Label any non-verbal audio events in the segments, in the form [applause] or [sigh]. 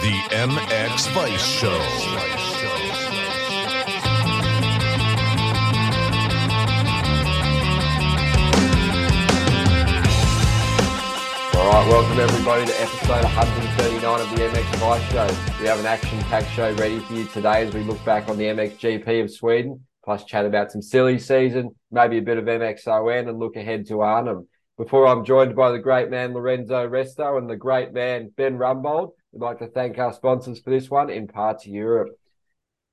The MX Vice Show. All right, welcome everybody to episode 139 of the MX Vice Show. We have an action-packed show ready for you today as we look back on the MXGP of Sweden, plus chat about some silly season, maybe a bit of MXON, and look ahead to Arnhem. Before I'm joined by the great man Lorenzo Resta and the great man Ben Rumbold, we'd like to thank our sponsors for this one in Parts of Europe.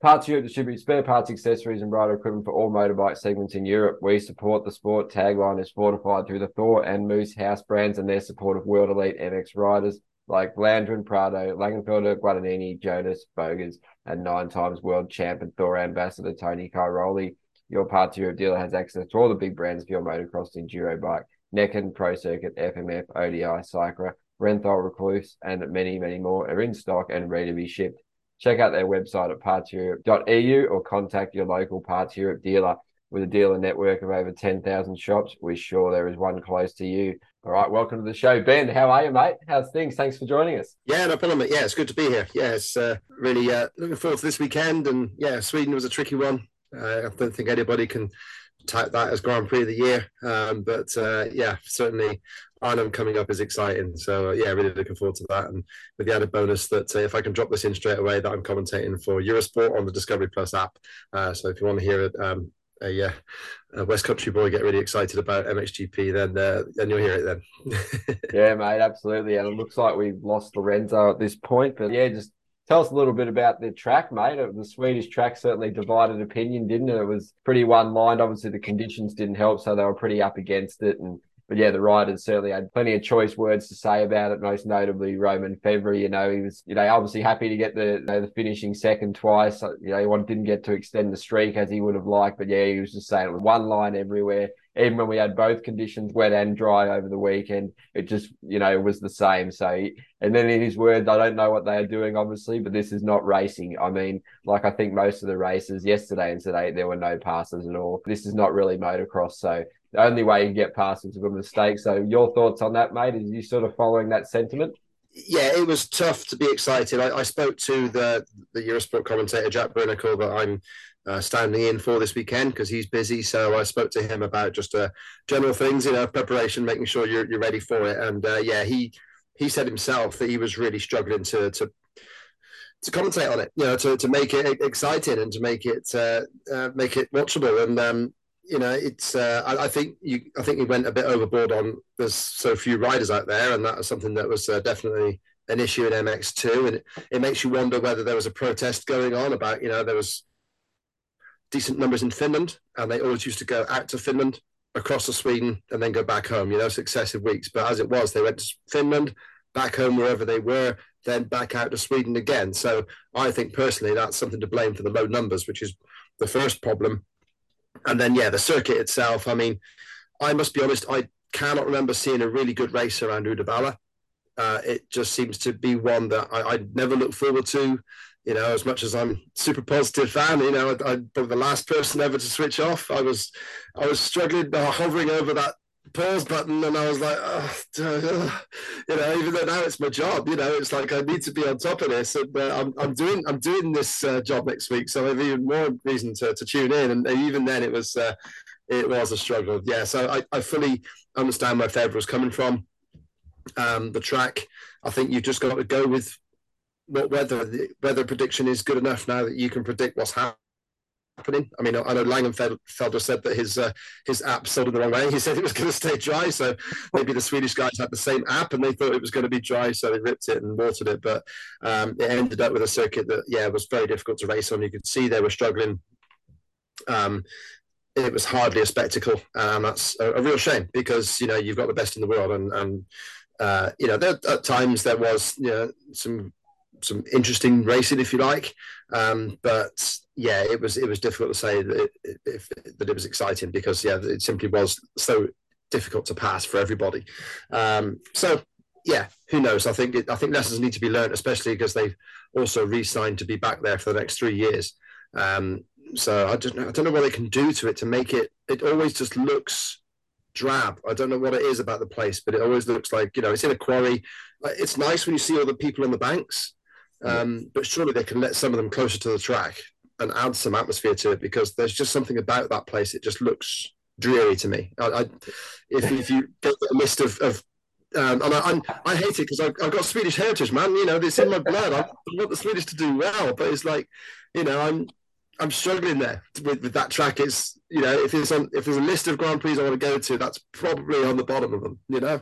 Parts Europe distributes spare parts, accessories, and rider equipment for all motorbike segments in Europe. We support the sport. Tagline is fortified through the Thor and Moose house brands and their support of world elite MX riders like Landrin, Prado, Langenfelder, Guadagnini, Jonass, Bogers, and nine times world champ and Thor ambassador Tony Cairoli. Your Parts Europe dealer has access to all the big brands for your motocross enduro bike. Neken, Pro Circuit, FMF, ODI, Cycra, Renthal, Rekluse, and many, many more are in stock and ready to be shipped. Check out their website at partseurope.eu or contact your local Parts Europe dealer. With a dealer network of over 10,000 shops, we're sure there is one close to you. All right, welcome to the show. Ben, how are you, mate? How's things? Thanks for joining us. Yeah, no problem. mate. Yeah, it's good to be here. Yeah, it's uh, really uh, looking forward to this weekend. And yeah, Sweden was a tricky one. Uh, I don't think anybody can type that as Grand Prix of the year. Um, but uh, yeah, certainly Arnhem coming up is exciting. So uh, yeah, really looking forward to that. And with the added bonus that uh, if I can drop this in straight away, that I'm commentating for Eurosport on the Discovery Plus app. Uh, so if you want to hear it, um, a, yeah, a West Country boy get really excited about MXGP, then uh, then you'll hear it then. [laughs] yeah, mate, absolutely. And it looks like we've lost Lorenzo at this point. But yeah, just tell us a little bit about the track, mate. The Swedish track certainly divided opinion, didn't it? It was pretty one lined. Obviously, the conditions didn't help, so they were pretty up against it. And but yeah, the riders certainly had plenty of choice words to say about it. Most notably, Romain Febvre. You know, he was you know obviously happy to get the you know, the finishing second twice. You know, he didn't get to extend the streak as he would have liked, but yeah, he was just saying it was one line everywhere. Even when we had both conditions, wet and dry, over the weekend, it just you know was the same. So, and then in his words, I don't know what they are doing, obviously, but this is not racing. I mean, like I think most of the races yesterday and today, there were no passes at all. This is not really motocross, so the only way you get past is a mistake. So your thoughts on that, mate? Is you sort of following that sentiment? Yeah, it was tough to be excited. I, I spoke to the the Eurosport commentator Jack Burnicle that I'm uh, standing in for this weekend because he's busy. So I spoke to him about just uh, general things, you know, preparation, making sure you're you're ready for it. And uh, yeah, he he said himself that he was really struggling to to to commentate on it, you know, to, to make it exciting and to make it uh, uh, make it watchable. And um, you know, it's. Uh, I, I, think you. I think he went a bit overboard on. There's so few riders out there, and that was something that was definitely an issue in MX2, and it, it, makes you wonder whether there was a protest going on about. You know, there was decent numbers in Finland, and they always used to go out to Finland, across to Sweden, and then go back home. You know, successive weeks. But as it was, they went to Finland, back home wherever they were, then back out to Sweden again. So I think personally that's something to blame for the low numbers, which is the first problem and then yeah, the circuit itself. I mean, I must be honest, I cannot remember seeing a really good race around Uddevalla. Uh, it just seems to be one that I, I never look forward to. You know, as much as I'm super positive fan, you know, I, I the last person ever to switch off. I was, I was struggling, uh, hovering over that pause button and I was like, oh, you know, even though now it's my job, you know, it's like I need to be on top of this. And uh, I'm, I'm doing I'm doing this uh, job next week, so I have even more reason to, to tune in. And even then, it was uh, it was a struggle. Yeah, so I, I fully understand where Febvre was coming from. Um, the track, I think you've just got to go with what weather the weather prediction is good enough now that you can predict what's happening happening. I mean, I know Langenfelder said that his uh, his app sold in the wrong way. He said it was going to stay dry, so maybe the Swedish guys had the same app and they thought it was going to be dry, so they ripped it and watered it. But um, it ended up with a circuit that, yeah, was very difficult to race on. You could see they were struggling. Um, it was hardly a spectacle, and that's a, a, real shame because you know you've got the best in the world, and and uh, you know there, at times there was you know some some interesting racing, if you like. Um, but yeah, it was it was difficult to say that it, if, that it was exciting because yeah, it simply was so difficult to pass for everybody. Um, so yeah, who knows? I think I think lessons need to be learned, especially because they've also re-signed to be back there for the next three years. Um, so I don't know, I don't know what they can do to it to make it. It always just looks drab. I don't know what it is about the place, but it always looks like you know it's in a quarry. It's nice when you see all the people in the banks Um, but surely they can let some of them closer to the track and add some atmosphere to it because there's just something about that place. It just looks dreary to me. I, I if, if you get a list of, of um, and I, I, hate it because I've, I've, got Swedish heritage, man. You know, it's in my blood. I want the Swedish to do well, but it's like, you know, I'm I'm struggling there with, with that track. It's you know, if there's on if there's a list of Grand Prix I want to go to, that's probably on the bottom of them. You know.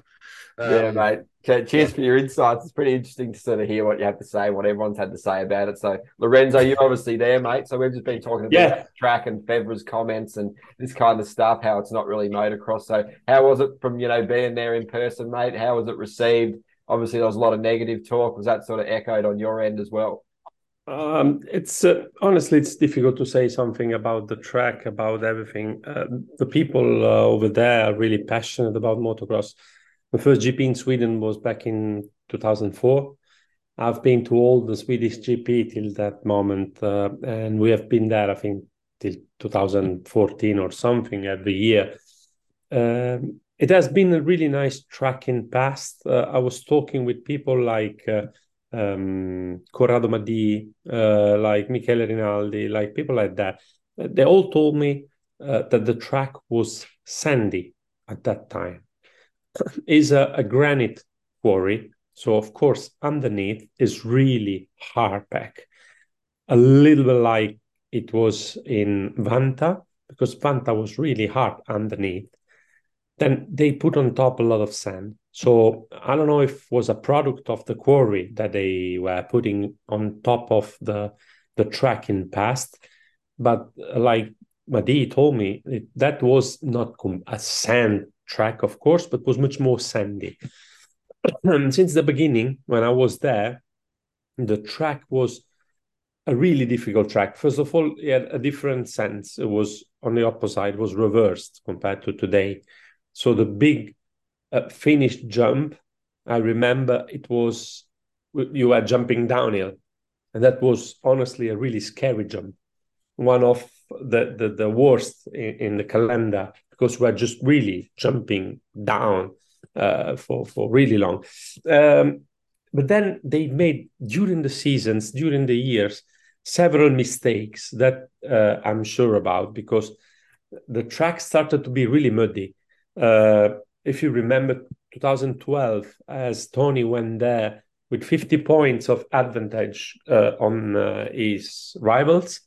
Um, yeah, mate. Cheers yeah. for your insights. It's pretty interesting to sort of hear what you have to say, what everyone's had to say about it. So, Lorenzo, you're obviously there, mate. So we've just been talking about yeah. track and Febvre's comments and this kind of stuff. How it's not really motocross. So, how was it from you know being there in person, mate? How was it received? Obviously, there was a lot of negative talk. Was that sort of echoed on your end as well? Um, it's uh, honestly it's difficult to say something about the track, about everything. Uh, the people uh, over there are really passionate about motocross. The first GP in Sweden was back in 2004. I've been to all the Swedish GP till that moment, uh, and we have been there, I think, till 2014 or something every year. Um, it has been a really nice track in past. Uh, I was talking with people like uh, um, Corrado Maddii, uh, like Michele Rinaldi, like people like that. They all told me uh, that the track was sandy at that time. [laughs] is a, a, granite quarry, so of course underneath is really hard pack, a little bit like it was in Vanta because Vanta was really hard underneath. Then they put on top a lot of sand so I don't know if it was a product of the quarry that they were putting on top of the the track in past, but uh, like Maddii told me, it, that was not a sand track, of course, but was much more sandy. [clears throat] and since the beginning, when I was there, the track was a really difficult track. First of all, it had a different sense. It was on the opposite, was reversed compared to today. So the big uh, finished jump, I remember it was you were jumping downhill, and that was honestly a really scary jump, one of the the, the worst in, in the calendar because we're just really jumping down uh, for for really long. Um, but then they made during the seasons, during the years, several mistakes that uh, I'm sure about because the track started to be really muddy. Uh, if you remember 2012, as Tony went there with 50 points of advantage uh, on uh, his rivals.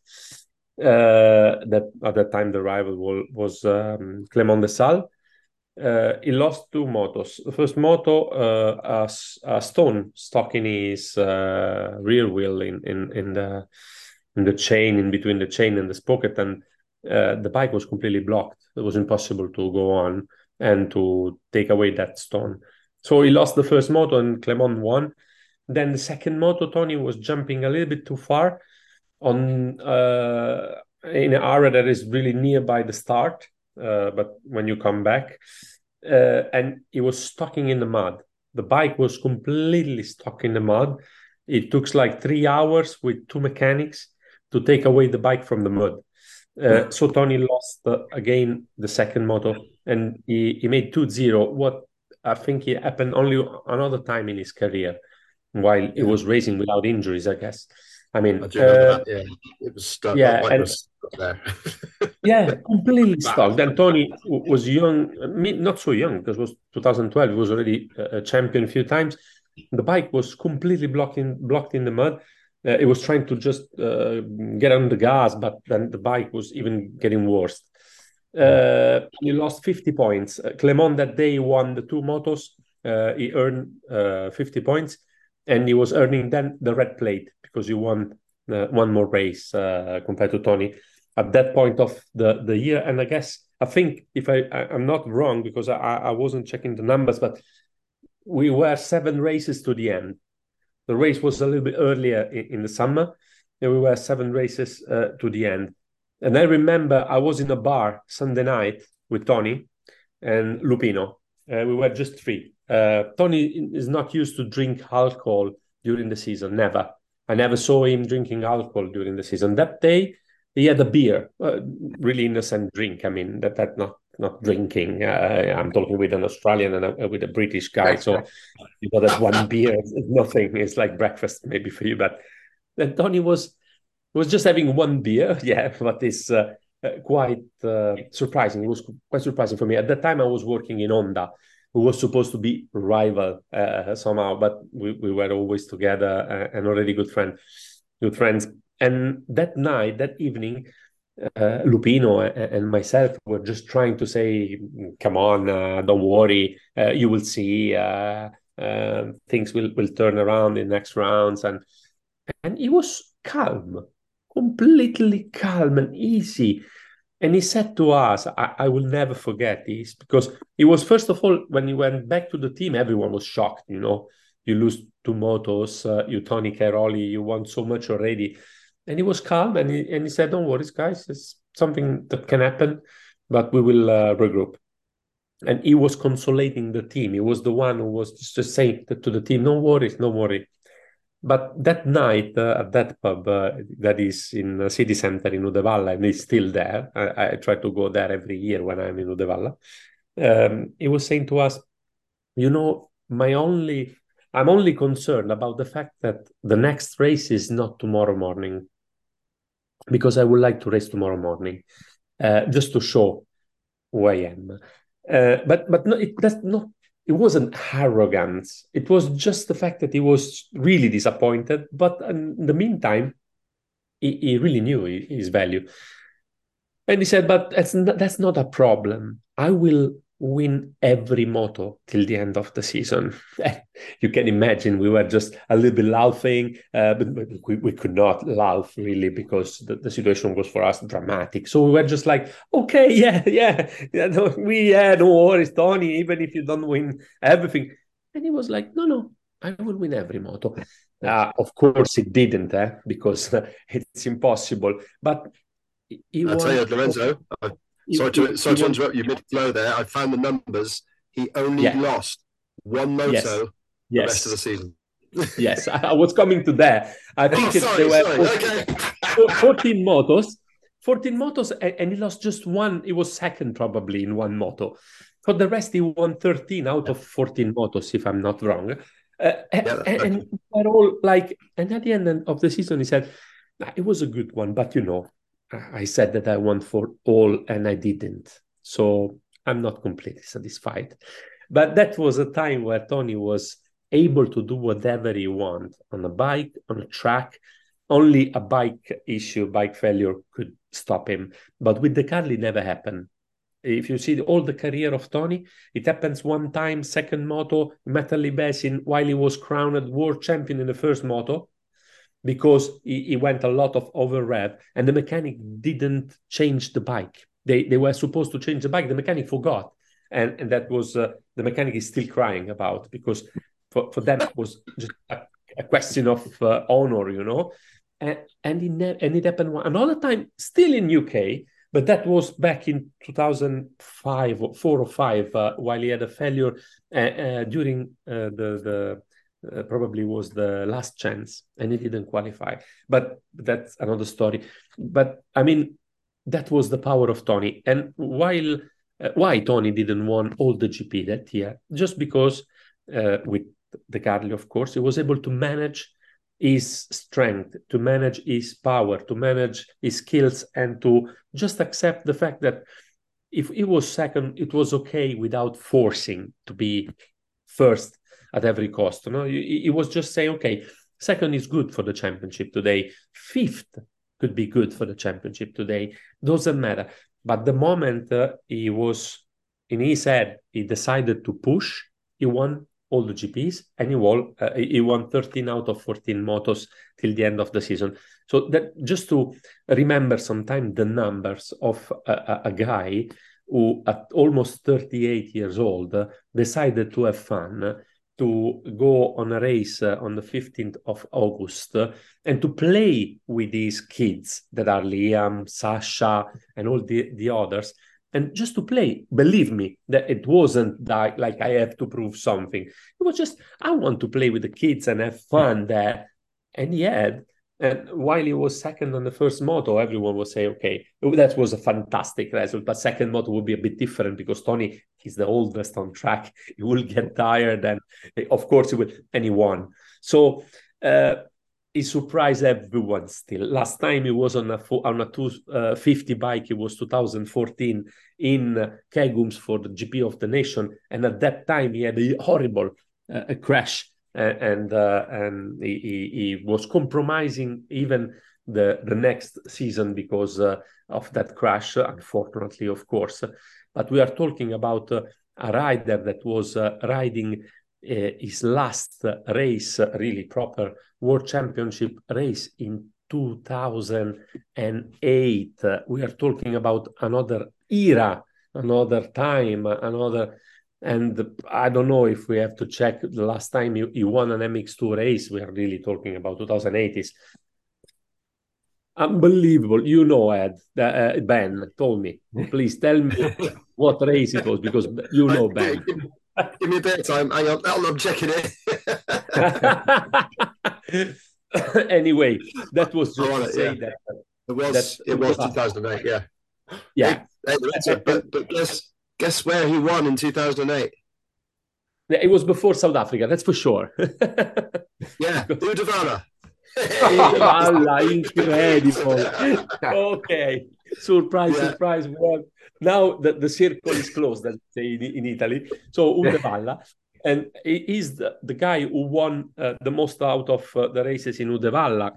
That at that time the rival was, um, Clément Desalle. Uh, he lost two motos. The first moto, uh, a, a, stone stuck in his uh, rear wheel in, in, in the in the chain, in between the chain and the sprocket, and the bike was completely blocked. It was impossible to go on and to take away that stone. So he lost the first moto and Clément won. Then the second moto, Tony was jumping a little bit too far on uh, in an area that is really nearby the start. Uh, but when you come back, uh, and he was stuck in the mud. The bike was completely stuck in the mud. It took like three hours with two mechanics to take away the bike from the mud. Uh, so Tony lost uh, again the second moto and he, he made 2-0 what i think it happened only another time in his career while yeah. he was racing without injuries i guess. I mean I uh, yeah. It was stuck. yeah and, stuck there. [laughs] Yeah completely stuck. Then tony was young not so young because it was 2012 he was already a champion a few times. The bike was completely blocked in blocked in the mud uh, it was trying to just uh, get on the gas but then the bike was even getting worse uh, he lost 50 points. Uh, Clément that day won the two motos. Uh, he earned uh, 50 points, and he was earning then the red plate because he won uh, one more race uh, compared to Tony at that point of the, the year. And I guess I think if I, I am not wrong because I, I wasn't checking the numbers, but we were seven races to the end. The race was a little bit earlier in, in the summer, and we were seven races to the end. And I remember I was in a bar Sunday night with Tony and Lupino. Uh, we were just three. Uh, Tony is not used to drink alcohol during the season. Never. I never saw him drinking alcohol during the season. That day, he had a beer, uh, really innocent drink. I mean, that that not not drinking. Uh, I'm talking with an Australian and a, with a British guy. So [laughs] you know that one beer is [laughs] nothing. It's like breakfast maybe for you. But then Tony was was just having one beer. [laughs] Yeah, but it's uh, uh, quite uh, surprising. It was quite surprising for me. At that time, I was working in Honda, who was supposed to be rival uh, somehow, but we, we were always together uh, and already good friend, good friends. And that night, that evening, uh, Lupino and myself were just trying to say, "Come on, uh, don't worry, uh, you will see. Uh, uh, things will will turn around in next rounds." And and he was calm, completely calm and easy. And he said to us, I, I, will never forget this because it was first of all when he went back to the team, everyone was shocked. You know, you lose two motos, uh, you Tony Cairoli, you won so much already and he was calm and he, and he said don't worry guys it's something that can happen but we will uh, regroup. And he was consolating the team. He was the one who was just saying to the team no worries no worry. But that night uh, at that pub uh, that is in the city center in Uddevalla and he's still there. I, I, try to go there every year when i'm in Uddevalla um, he was saying to us you know my only i'm only concerned about the fact that the next race is not tomorrow morning because I would like to race tomorrow morning, uh, just to show who I am. Uh, but but no, it, that's not. It wasn't arrogance. It was just the fact that he was really disappointed. But in the meantime, he, he really knew his value, and he said, "But that's that's not a problem. I will win every moto till the end of the season. [laughs] you can imagine we were just a little bit laughing, uh, but we, we could not laugh really because the, the situation was for us dramatic. So we were just like, okay, [laughs] yeah, yeah, yeah no, we, yeah, no worries, Tony, even if you don't win everything. And he was like, no, no, I will win every moto. Uh, of course, it didn't, eh? because [laughs] it's impossible. But he I'll tell you, Lorenzo, Sorry to, sorry to interrupt you mid flow there. I found the numbers. He only yeah. lost one moto yes. the yes. rest of the season. [laughs] yes, I, was coming to that. I think oh, sorry, there were 14, okay. 14 motos. 14 motos, and, and, he lost just one. He was second probably in one moto. For the rest, he won 13 out of 14 motos, if I'm not wrong. Uh, yeah, and, and they're all like, and at the end of the season, he said, nah, it was a good one, but you know, I said that I want for all and I didn't. So I'm not completely satisfied. But that was a time where Tony was able to do whatever he want on a bike, on a track. Only a bike issue, bike failure could stop him. But with the Carly, never happened. If you see all the career of Tony, it happens one time, second moto, Matterley Basin, while he was crowned world champion in the first moto because he, he went a lot of over rev and the mechanic didn't change the bike. They, they were supposed to change the bike. The mechanic forgot. And, and that was uh, the mechanic is still crying about because for, for them it was just a, a question of uh, honor, you know. And, and, it ne- and it happened one, another time, still in UK, but that was back in 2005 or four or five, uh, while he had a failure uh, uh, during uh, the the uh, probably was the last chance and he didn't qualify. But that's another story. But i mean that was the power of tony. And while uh, why tony didn't won all the gp that year? Just because uh, with the Carly, of course he was able to manage his strength to manage his power to manage his skills and to just accept the fact that if he was second it was okay without forcing to be first at every cost. You know, he, he was just saying, okay, second is good for the championship today. Fifth could be good for the championship today. Doesn't matter. But the moment uh, he was in his head, he decided to push. He won all the GPs and he won. Uh, he won 13 out of 14 motos till the end of the season. So that just to remember sometime the numbers of a, a, a guy who at almost 38 years old decided to have fun to go on a race uh, on the 15th of August and to play with these kids that are Liam, Sacha, and all the, the others. And just to play, believe me, that it wasn't that, like I have to prove something. It was just, I want to play with the kids and have fun there. And had And while he was second on the first moto, everyone was saying, okay, that was a fantastic result. But second moto would be a bit different because Tony, he's the oldest on track. [laughs] He will get tired. And of course, he will. Won. So uh, he surprised everyone still. Last time he was on a, on a 250 uh, bike, it was 2014 in Kegums for the GP of the Nation. And at that time, he had a horrible uh, crash and uh, and he, he, was compromising even the the next season because uh, of that crash, unfortunately, of course. But we are talking about uh, a rider that was uh, riding uh, his last race, really proper World Championship race in 2008. we are talking about another era, another time, another and I don't know if we have to check the last time you, you won an MX2 race. We are really talking about 2008 is unbelievable. You know, Ed, uh, Ben told me. [laughs] Please tell me what race it was because you know [laughs] Ben. Give me a bit of time. Hang on, I'm checking it. [laughs] anyway, that was just to say yeah. that. It was. That, it was 2008. Yeah. Yeah. Hey, hey, but, but guess Guess where he won in 2008? It was before South Africa, that's for sure. [laughs] yeah. Uddevalla, [laughs] [laughs] incredible. okay, surprise, yeah. surprise. Well, now the, the circle is closed, let's say, in, in Italy. So Uddevalla. and he is the, the guy who won uh, the most out of uh, the races in Uddevalla,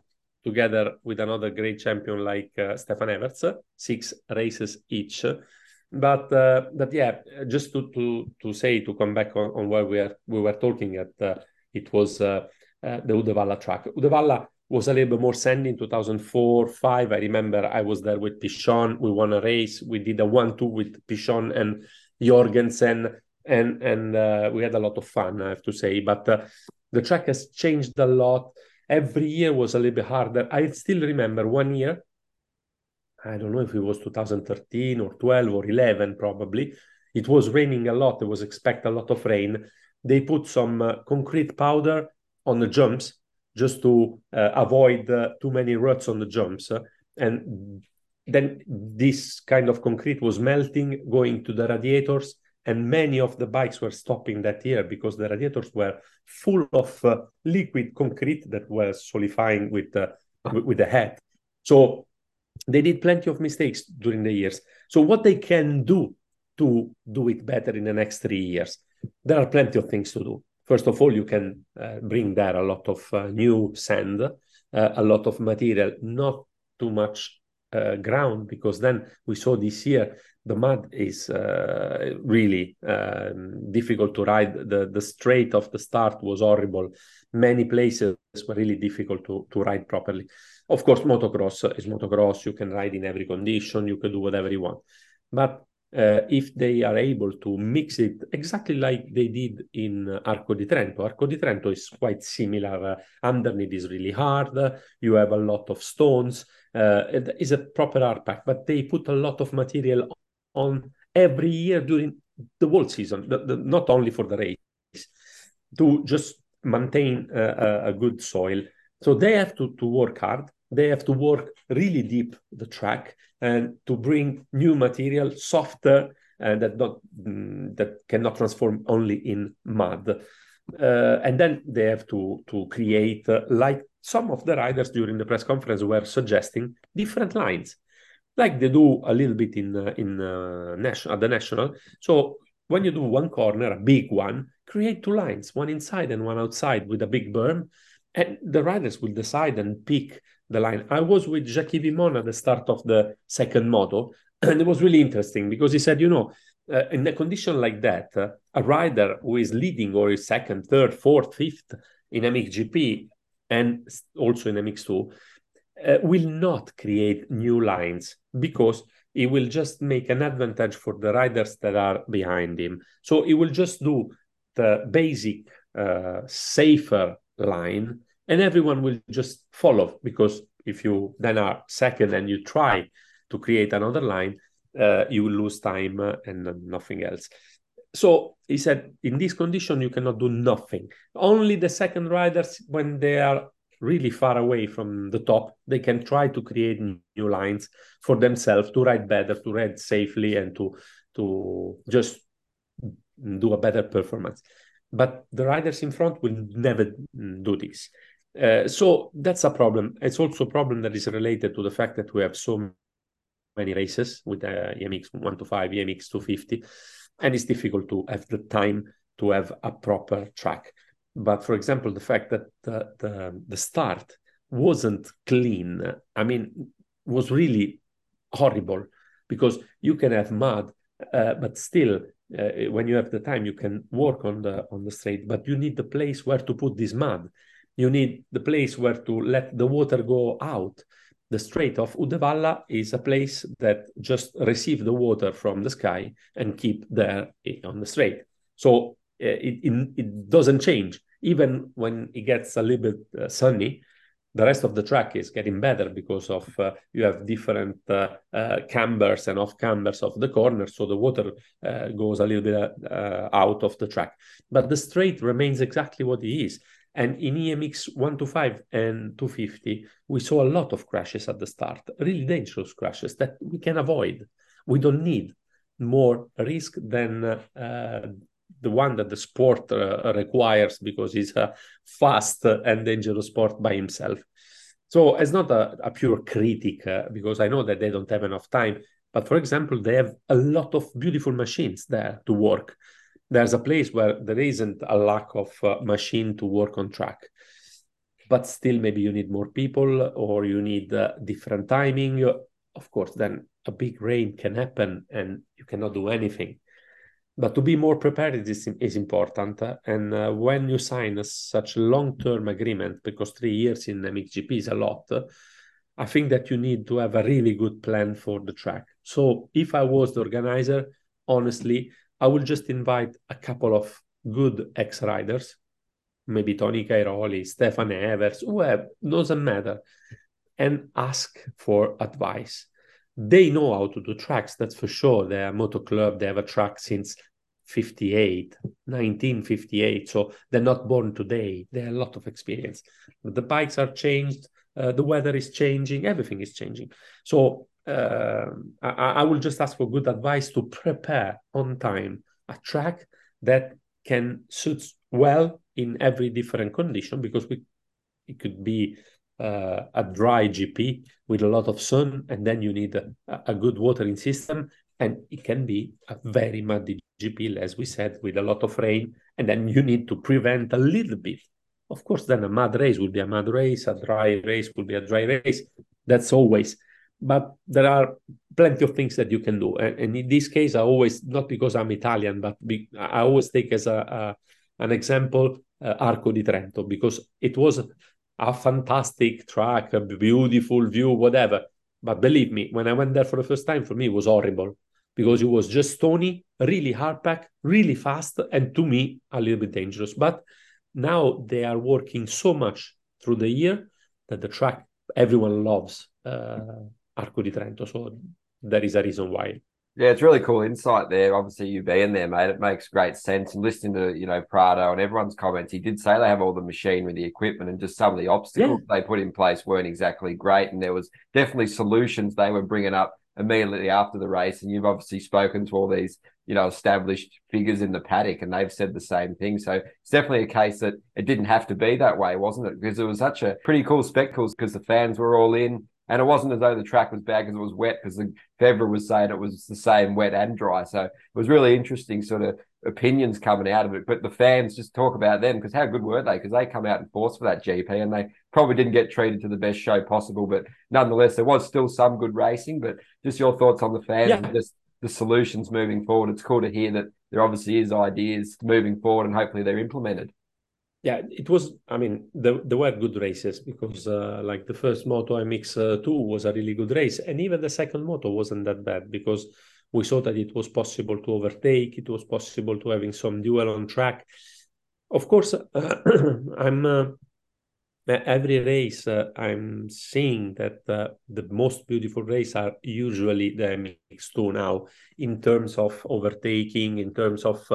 together with another great champion like uh, Stefan Everts, six races each but uh, but yeah, just to to to say to come back on, on where we are we were talking at, uh, it was uh, uh the Uddevalla track. Uddevalla was a little bit more sandy in 2004 5 i remember i was there with pichon. We won a race. We did a one-two with pichon and jorgensen and and uh, we had a lot of fun i have to say. But uh, the track has changed a lot. Every year was a little bit harder. I still remember one year I don't know if it was 2013 or 12 or 11, probably. It was raining a lot. There was expect a lot of rain. They put some uh, concrete powder on the jumps just to uh, avoid uh, too many ruts on the jumps. and then this kind of concrete was melting, going to the radiators, and many of the bikes were stopping that year because the radiators were full of uh, liquid concrete that was solidifying with the with the head. So they did plenty of mistakes during the years. So what they can do to do it better in the next three years, there are plenty of things to do. First of all, you can uh, bring there a lot of uh, new sand, uh, a lot of material, not too much uh, ground, because then we saw this year the mud is uh, really um, difficult to ride. The the straight of the start was horrible. Many places were really difficult to to ride properly. Of course, motocross is motocross. You can ride in every condition. You can do whatever you want. But uh, if they are able to mix it exactly like they did in Arco di Trento, Arco di Trento is quite similar. Uh, underneath is really hard. You have a lot of stones. Uh, it is a proper art pack, but they put a lot of material on every year during the whole season, the, the, not only for the race, to just maintain uh, a good soil. So they have to, to work hard they have to work really deep the track and to bring new material softer and that not mm, that cannot transform only in mud. Uh, and then they have to to create uh, like some of the riders during the press conference were suggesting different lines. Like they do a little bit in uh, in uh, national at the national. So when you do one corner a big one create two lines one inside and one outside with a big berm and the riders will decide and pick the line. I was with Jacky Vimond at the start of the second moto, [clears throat] and it was really interesting because he said, you know, uh, in a condition like that, uh, a rider who is leading or is second, third, fourth, fifth in MXGP and also in MX2 uh, will not create new lines because it will just make an advantage for the riders that are behind him. So he will just do the basic, uh, safer line and everyone will just follow because if you then are second and you try to create another line uh, you will lose time and nothing else so he said in this condition you cannot do nothing only the second riders when they are really far away from the top, they can try to create new lines for themselves to ride better, to ride safely, and to to just do a better performance. But the riders in front will never do this. Uh, so that's a problem. It's also a problem that is related to the fact that we have so many races with the EMX 125, EMX 250, and it's difficult to have the time to have a proper track. But for example, the fact that the, the, the start wasn't clean, I mean, was really horrible because you can have mud, uh, but still, uh, when you have the time, you can work on the on the straight. But you need the place where to put this mud. You need the place where to let the water go out. The straight of Uddevalla is a place that just receive the water from the sky and keep there on the straight. So uh, it, it, it doesn't change. Even when it gets a little bit uh, sunny, the rest of the track is getting better because of uh, you have different uh, uh, cambers and off cambers of the corner so the water goes a little bit out of the track but the straight remains exactly what it is and in emx 125 and 250 we saw a lot of crashes at the start really dangerous crashes that we can avoid we don't need more risk than uh, the one that the sport uh, requires because it's a fast and dangerous sport by himself. So it's not a, a pure critic uh, because I know that they don't have enough time. But for example, they have a lot of beautiful machines there to work. There's a place where there isn't a lack of uh, machine to work on track. But still, maybe you need more people or you need uh, different timing. Of course, then a big rain can happen and you cannot do anything but to be more prepared is, is important. And uh, when you sign a, such a long-term agreement, because three years in MXGP is a lot, I think that you need to have a really good plan for the track. So if I was the organizer, honestly, I will just invite a couple of good ex-riders, maybe Tony Cairoli, Stefan Everts, whoever, doesn't matter, and ask for advice. They know how to do tracks that's for sure. They're a moto club they have a track since 58 1958 so they're not born today. They have a lot of experience. But the bikes are changed uh, the weather is changing everything is changing. So uh, I, I will just ask for good advice to prepare on time a track that can suit well in every different condition because we it could be uh, a dry GP with a lot of sun, and then you need a, a, good watering system, and it can be a very muddy GP, as we said, with a lot of rain, and then you need to prevent a little bit. Of course, then a mud race will be a mud race, a dry race will be a dry race. That's always. But there are plenty of things that you can do, and, in this case, I always not because I'm Italian, but be, I always take as a, a an example uh, Arco di Trento because it was a fantastic track, a beautiful view, whatever. But believe me, when I went there for the first time, for me it was horrible because it was just stony, really hard pack, really fast, and to me a little bit dangerous. But now they are working so much through the year that the track everyone loves uh, Arco di Trento. So there is a reason why. Yeah, it's really cool insight there. Obviously, you being there, mate, it makes great sense. And listening to you know Prado and everyone's comments, he did say they have all the machinery, the equipment, and just some of the obstacles yeah. they put in place weren't exactly great. And there was definitely solutions they were bringing up immediately after the race. And you've obviously spoken to all these you know established figures in the paddock, and they've said the same thing. So it's definitely a case that it didn't have to be that way, wasn't it? Because it was such a pretty cool spectacle because the fans were all in and it wasn't as though the track was bad because it was wet, because the Febvre was saying it was the same wet and dry. So it was really interesting sort of opinions coming out of it. But the fans just talk about them because how good were they? Because they come out in force for that GP and they probably didn't get treated to the best show possible. But nonetheless, there was still some good racing. But just your thoughts on the fans yeah. and just the solutions moving forward. It's cool to hear that there obviously is ideas moving forward and hopefully they're implemented yeah, it was. I mean, there, there were good races because, uh, like the first Moto MX uh, two was a really good race, and even the second Moto wasn't that bad because we saw that it was possible to overtake. It was possible to having some duel on track. Of course, uh, [clears throat] I'm uh, every race. Uh, I'm seeing that uh, the most beautiful race are usually the MX two now in terms of overtaking, in terms of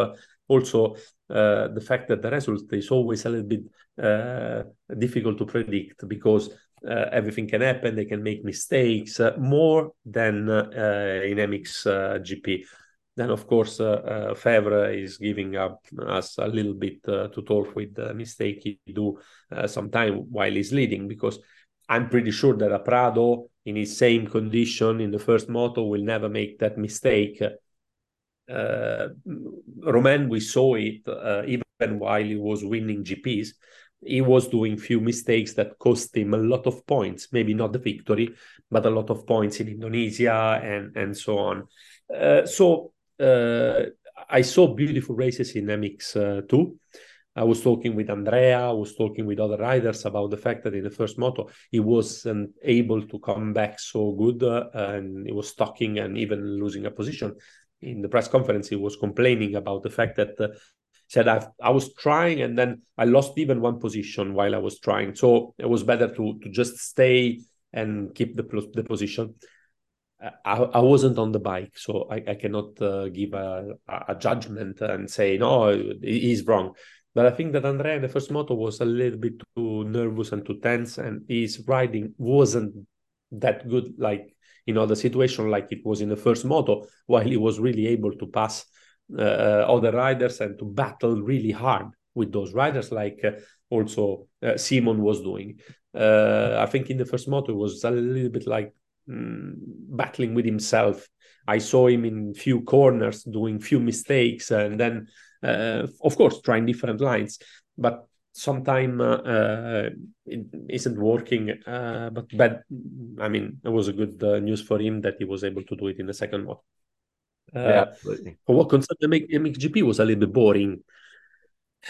also uh, the fact that the result is always a little bit uh, difficult to predict because uh, everything can happen. They can make mistakes uh, more than uh, in MX GP. Then, of course, Febvre is giving up us a little bit to talk with the mistake he do sometime while he's leading because I'm pretty sure that a Prado in his same condition in the first moto will never make that mistake. Uh, Romain, we saw it uh, even while he was winning GPs. He was doing few mistakes that cost him a lot of points. Maybe not the victory, but a lot of points in Indonesia and and so on. Uh, so uh, I saw beautiful races in MX uh, too. I was talking with Andrea, I was talking with other riders about the fact that in the first moto he wasn't able to come back so good uh, and he was stocking and even losing a position. In the press conference, he was complaining about the fact that uh, said i I was trying and then I lost even one position while I was trying. So it was better to to just stay and keep the the position. I, I wasn't on the bike, so I, I cannot uh, give a, a judgment and say no, he's wrong. But I think that Andrea in the first moto was a little bit too nervous and too tense, and his riding wasn't that good, like in other situation, like it was in the first moto, while he was really able to pass uh, other riders and to battle really hard with those riders, like uh, also uh, Simon was doing. Uh, I think in the first moto it was a little bit like mm, battling with himself. I saw him in few corners doing few mistakes, and then uh, of course trying different lines but sometimes uh, uh, it isn't working uh, but bad i mean it was a good uh, news for him that he was able to do it in the second one uh, yeah, absolutely. For what concerned the MXGP was a little bit boring.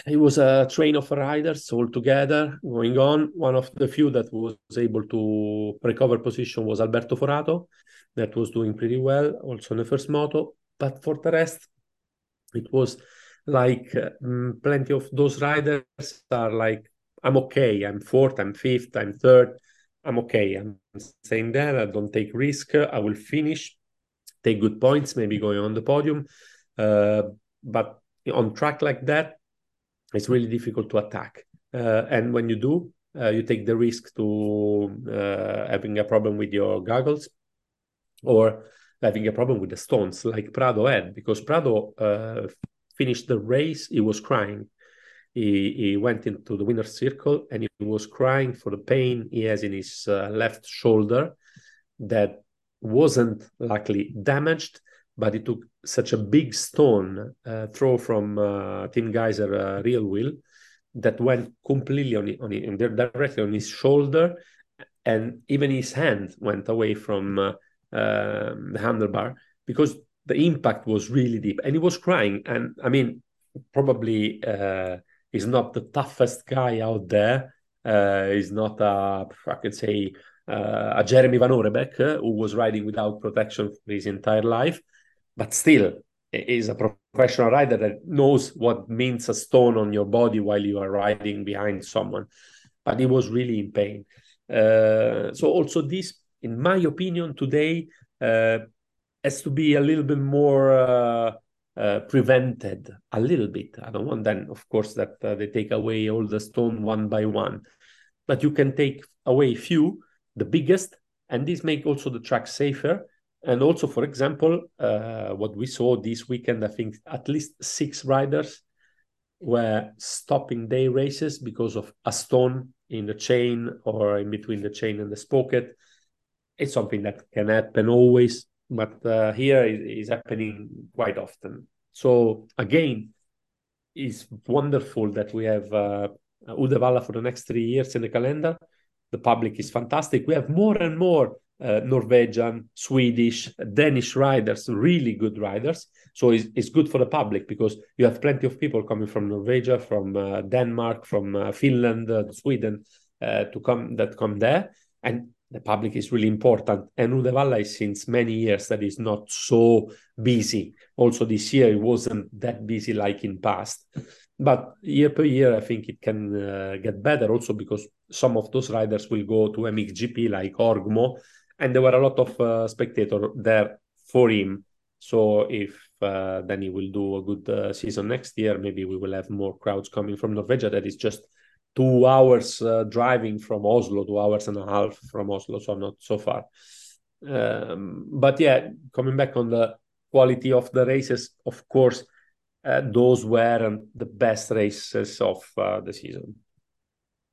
It was a train of riders all together going on. One of the few that was able to recover position was Alberto Forato, that was doing pretty well also in the first moto. But for the rest, it was like um, plenty of those riders are like i'm okay i'm fourth i'm fifth i'm third i'm okay i'm staying there i don't take risk i will finish take good points maybe going on the podium. Uh, but on track like that it's really difficult to attack. Uh, and when you do uh, you take the risk to uh, having a problem with your goggles or having a problem with the stones like prado had because prado uh, finished the race, he was crying. He, he went into the winner's circle and he was crying for the pain he has in his uh, left shoulder that wasn't luckily damaged, but he took such a big stone uh, throw from uh, Tim Gajser uh, real wheel that went completely on, on, on directly on his shoulder, and even his hand went away from uh, um, the handlebar because the impact was really deep and he was crying and i mean probably uh, he's not the toughest guy out there. Uh, he's not a i could say uh, a jeremy van Horebeek, uh, who was riding without protection for his entire life but still is a professional rider that knows what means a stone on your body while you are riding behind someone. But he was really in pain. Uh, so also this in my opinion today uh, has to be a little bit more uh, uh, prevented a little bit. I don't want then, of course, that uh, they take away all the stone one by one, but you can take away few, the biggest, and this make also the track safer. And also, for example, uh, what we saw this weekend, I think at least six riders were stopping their races because of a stone in the chain or in between the chain and the sprocket. It's something that can happen always but uh, here is happening quite often. So again, it's wonderful that we have uh, for the next three years in the calendar. The public is fantastic. We have more and more uh, Norwegian, Swedish, Danish riders, really good riders. So it's, it's good for the public because you have plenty of people coming from Norwegia, from uh, Denmark, from uh, Finland, uh, Sweden uh, to come that come there, and the public is really important. And Uddevalla is since many years that is not so busy. Also this year it wasn't that busy like in past. But year per year, I think it can uh, get better also because some of those riders will go to MXGP like Horgmo, and there were a lot of uh, spectators there for him. So if uh, then he will do a good uh, season next year, maybe we will have more crowds coming from Norvegia. That is just two hours uh, driving from Oslo, two hours and a half from Oslo, so not so far. Um, but yeah, coming back on the quality of the races, of course, uh, those were the best races of uh, the season.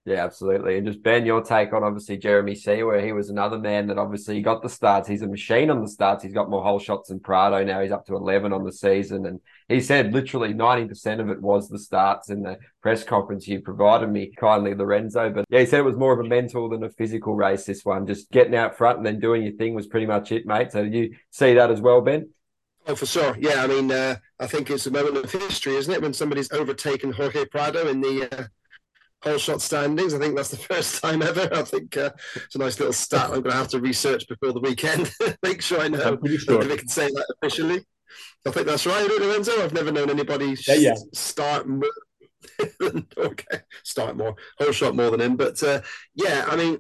Yeah, absolutely. And just Ben, your take on obviously Jeremy Seewer He was another man that obviously got the starts. He's a machine on the starts. He's got more whole shots than Prado now. He's up to 11 on the season. And he said literally 90% of it was the starts in the press conference you provided me kindly, Lorenzo. But yeah, he said it was more of a mental than a physical race, this one. Just getting out front and then doing your thing was pretty much it, mate. So you see that as well, Ben? Oh, for sure. Yeah, I mean, uh, I think it's a moment of history, isn't it, when somebody's overtaken Jorge Prado in the uh, whole shot standings. I think that's the [laughs] first time ever. I think uh, it's a nice little stat. I'm going to have to research before the weekend. [laughs] Make sure I know sure. if we can say that officially. I think that's right, Lorenzo. I've never known anybody yeah, yeah. start more. [laughs] okay, start more whole shot more than him. But uh, yeah, I mean,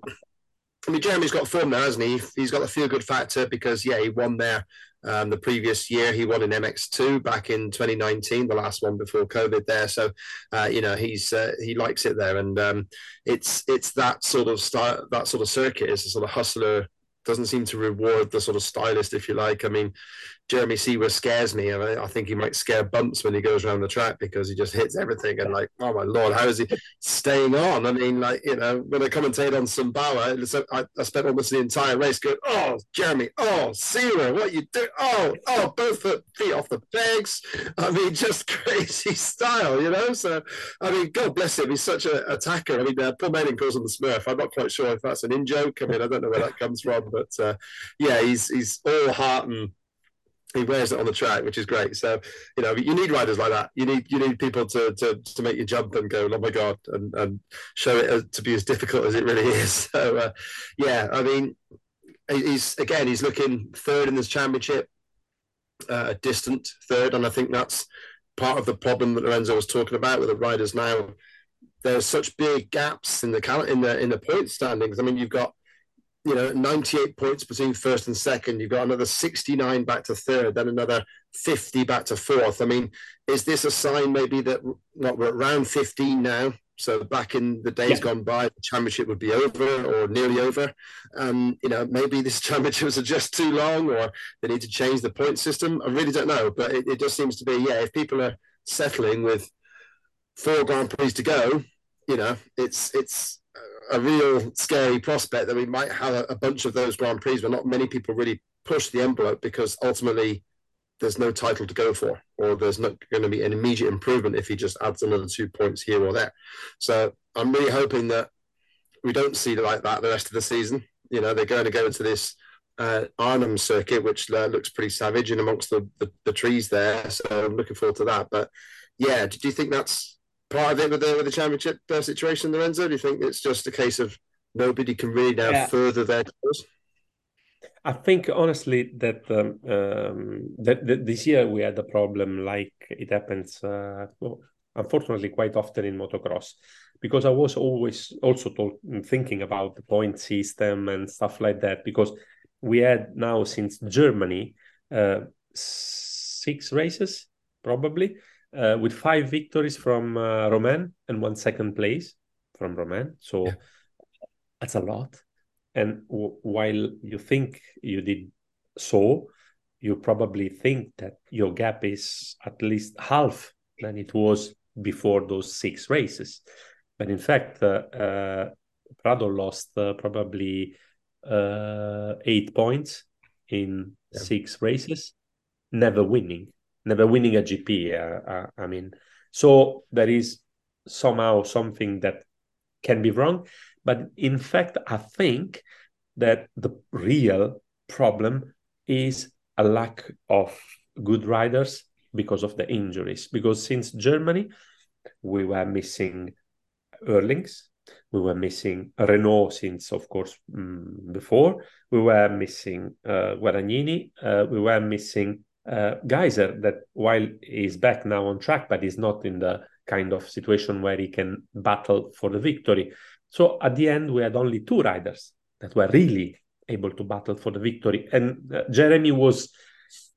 I mean, Jeremy's got form now, hasn't he? He's got the feel good factor because yeah, he won there um, the previous year, he won an MX2 back in 2019, the last one before COVID. There, so uh, you know he's uh, he likes it there, and um, it's it's that sort of style, that sort of circuit is a sort of hustler doesn't seem to reward the sort of stylist, if you like. I mean, Jeremy Seewer scares me. I, I think he might scare bumps when he goes around the track because he just hits everything. And like, oh my lord, how is he staying on? I mean, like you know, when I commentate on Sumbawa, I, I spent almost the entire race going, oh Jeremy, oh Seewer, what you do? Oh, oh, both feet off the pegs. I mean, [laughs] just crazy style, you know. So, I mean, God bless him. He's such an attacker. I mean, uh, Paul Malin calls him the Smurf. I'm not quite sure if that's an in joke. I mean, I don't know where that comes from, but uh, yeah, he's he's all heart and he wears it on the track, which is great. So, you know, you need riders like that. You need you need people to to to make you jump and go, oh my god, and and show it to be as difficult as it really [laughs] is. So, uh, yeah, I mean, he's again he's looking third in this championship, uh, a distant third, and I think that's part of the problem that Lorenzo was talking about with the riders now. There's such big gaps in the in the in the point standings. I mean, you've got you know 98 points between first and second. You've got another 69 back to third then another 50 back to fourth. I mean is this a sign maybe that what we're at round 15 now? So back in the days yeah. gone by the championship would be over or nearly over. Um you know maybe this [laughs] championships are just too long or they need to change the point system. I really don't know but it, it just seems to be yeah if people are settling with four grand prix to go you know it's it's a real scary prospect that we might have a, a bunch of those Grand Prix where not many people really push the envelope because ultimately there's no title to go for, or there's not going to be an immediate improvement if he just adds another two points here or there. So I'm really hoping that we don't see like that the rest of the season. You know, they're going to go into this uh, Arnhem circuit, which uh, looks pretty savage in amongst the, the, the trees there. So I'm looking forward to that. But yeah, do you think that's part of it with the with the championship uh, situation, Lorenzo? Do you think it's just a case of nobody can really now yeah. further their goals? I think honestly that um, um, that, that, this year we had a problem like it happens, uh, well, unfortunately, quite often in motocross, because I was always also told, thinking about the point system and stuff like that. Because we had now since Germany uh, six races probably uh, with five victories from uh, Romain and one second place from Romain. So yeah. that's a lot. And w- while you think you did so, you probably think that your gap is at least half than it was before those six races. But in fact, uh, uh Prado lost uh, probably uh, eight points in yeah. six races, never winning never winning a GP. Uh, uh, I mean, so there is somehow something that can be wrong. But in fact, I think that the real problem is a lack of good riders because of the injuries. Because since Germany, we were missing Herlings, we were missing Renaux since, of course, um, before. We were missing uh, Guadagnini. Uh, we were missing uh, Gajser that while he's back now on track, but he's not in the kind of situation where he can battle for the victory. So at the end, we had only two riders that were really able to battle for the victory. And uh, Jeremy was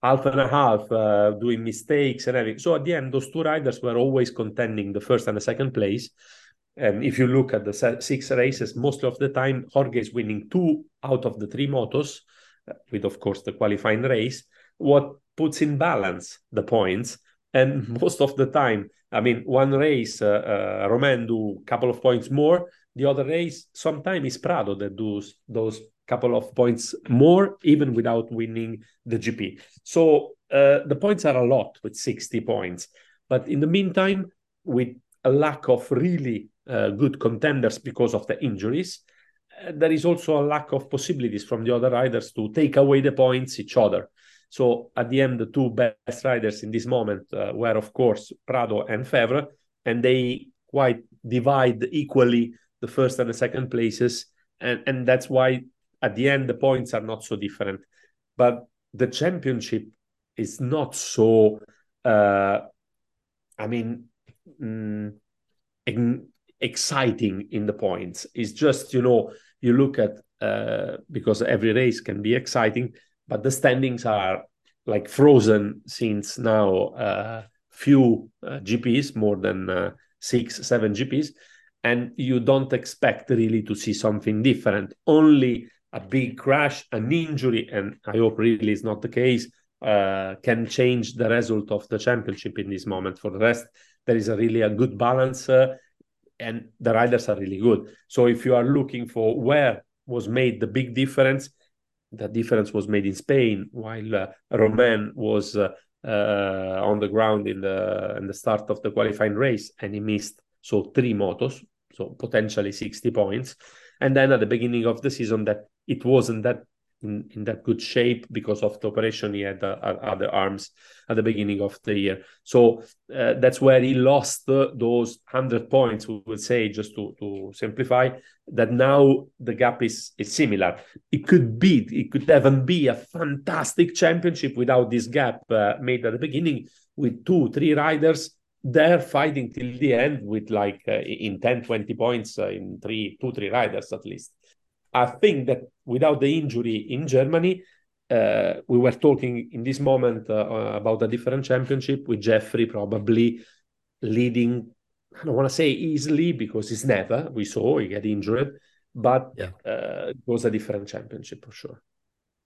half and a half, uh, doing mistakes and everything. So at the end, those two riders were always contending the first and the second place. And if you look at the six races, most of the time, Jorge is winning two out of the three motos, uh, with of course the qualifying race. What puts in balance the points, and [laughs] most of the time, I mean, one race, uh, uh, do a couple of points more. The other race, sometimes is Prado that does those couple of points more, even without winning the GP. So uh, the points are a lot with 60 points. But in the meantime, with a lack of really uh, good contenders because of the injuries, uh, there is also a lack of possibilities from the other riders to take away the points each other. So at the end, the two best riders in this moment uh, were, of course, Prado and Febvre, and they quite divide equally the first and the second places. And, and that's why at the end the points are not so different but the championship is not so uh, i mean mm, exciting in the points it's just you know you look at uh, because every race can be exciting but the standings are like frozen since now uh, few uh, gps more than uh, six seven gps and you don't expect really to see something different only a big crash, an injury, and I hope really is not the case, uh, can change the result of the championship in this moment. For the rest, there is a really a good balance, uh, and the riders are really good. So if you are looking for where was made the big difference, the difference was made in Spain, while uh, Romain was uh, uh, on the ground in the in the start of the qualifying race, and he missed so three motos, so potentially sixty points. And then at the beginning of the season, that it wasn't that in, in that good shape because of the operation he had uh, at arms at the beginning of the year. So uh, that's where he lost those 100 points, we would say, just to, to simplify, that now the gap is, is similar. It could be, it could even be a fantastic championship without this gap uh, made at the beginning with two, three riders there fighting till the end with like uh, in 10, 20 points uh, in three, two, three riders at least. I think that without the injury in Germany, uh, we were talking in this moment uh, about a different championship with Jeffrey probably leading. I don't want to say easily because it's never. We saw he got injured, but yeah. uh, it was a different championship for sure.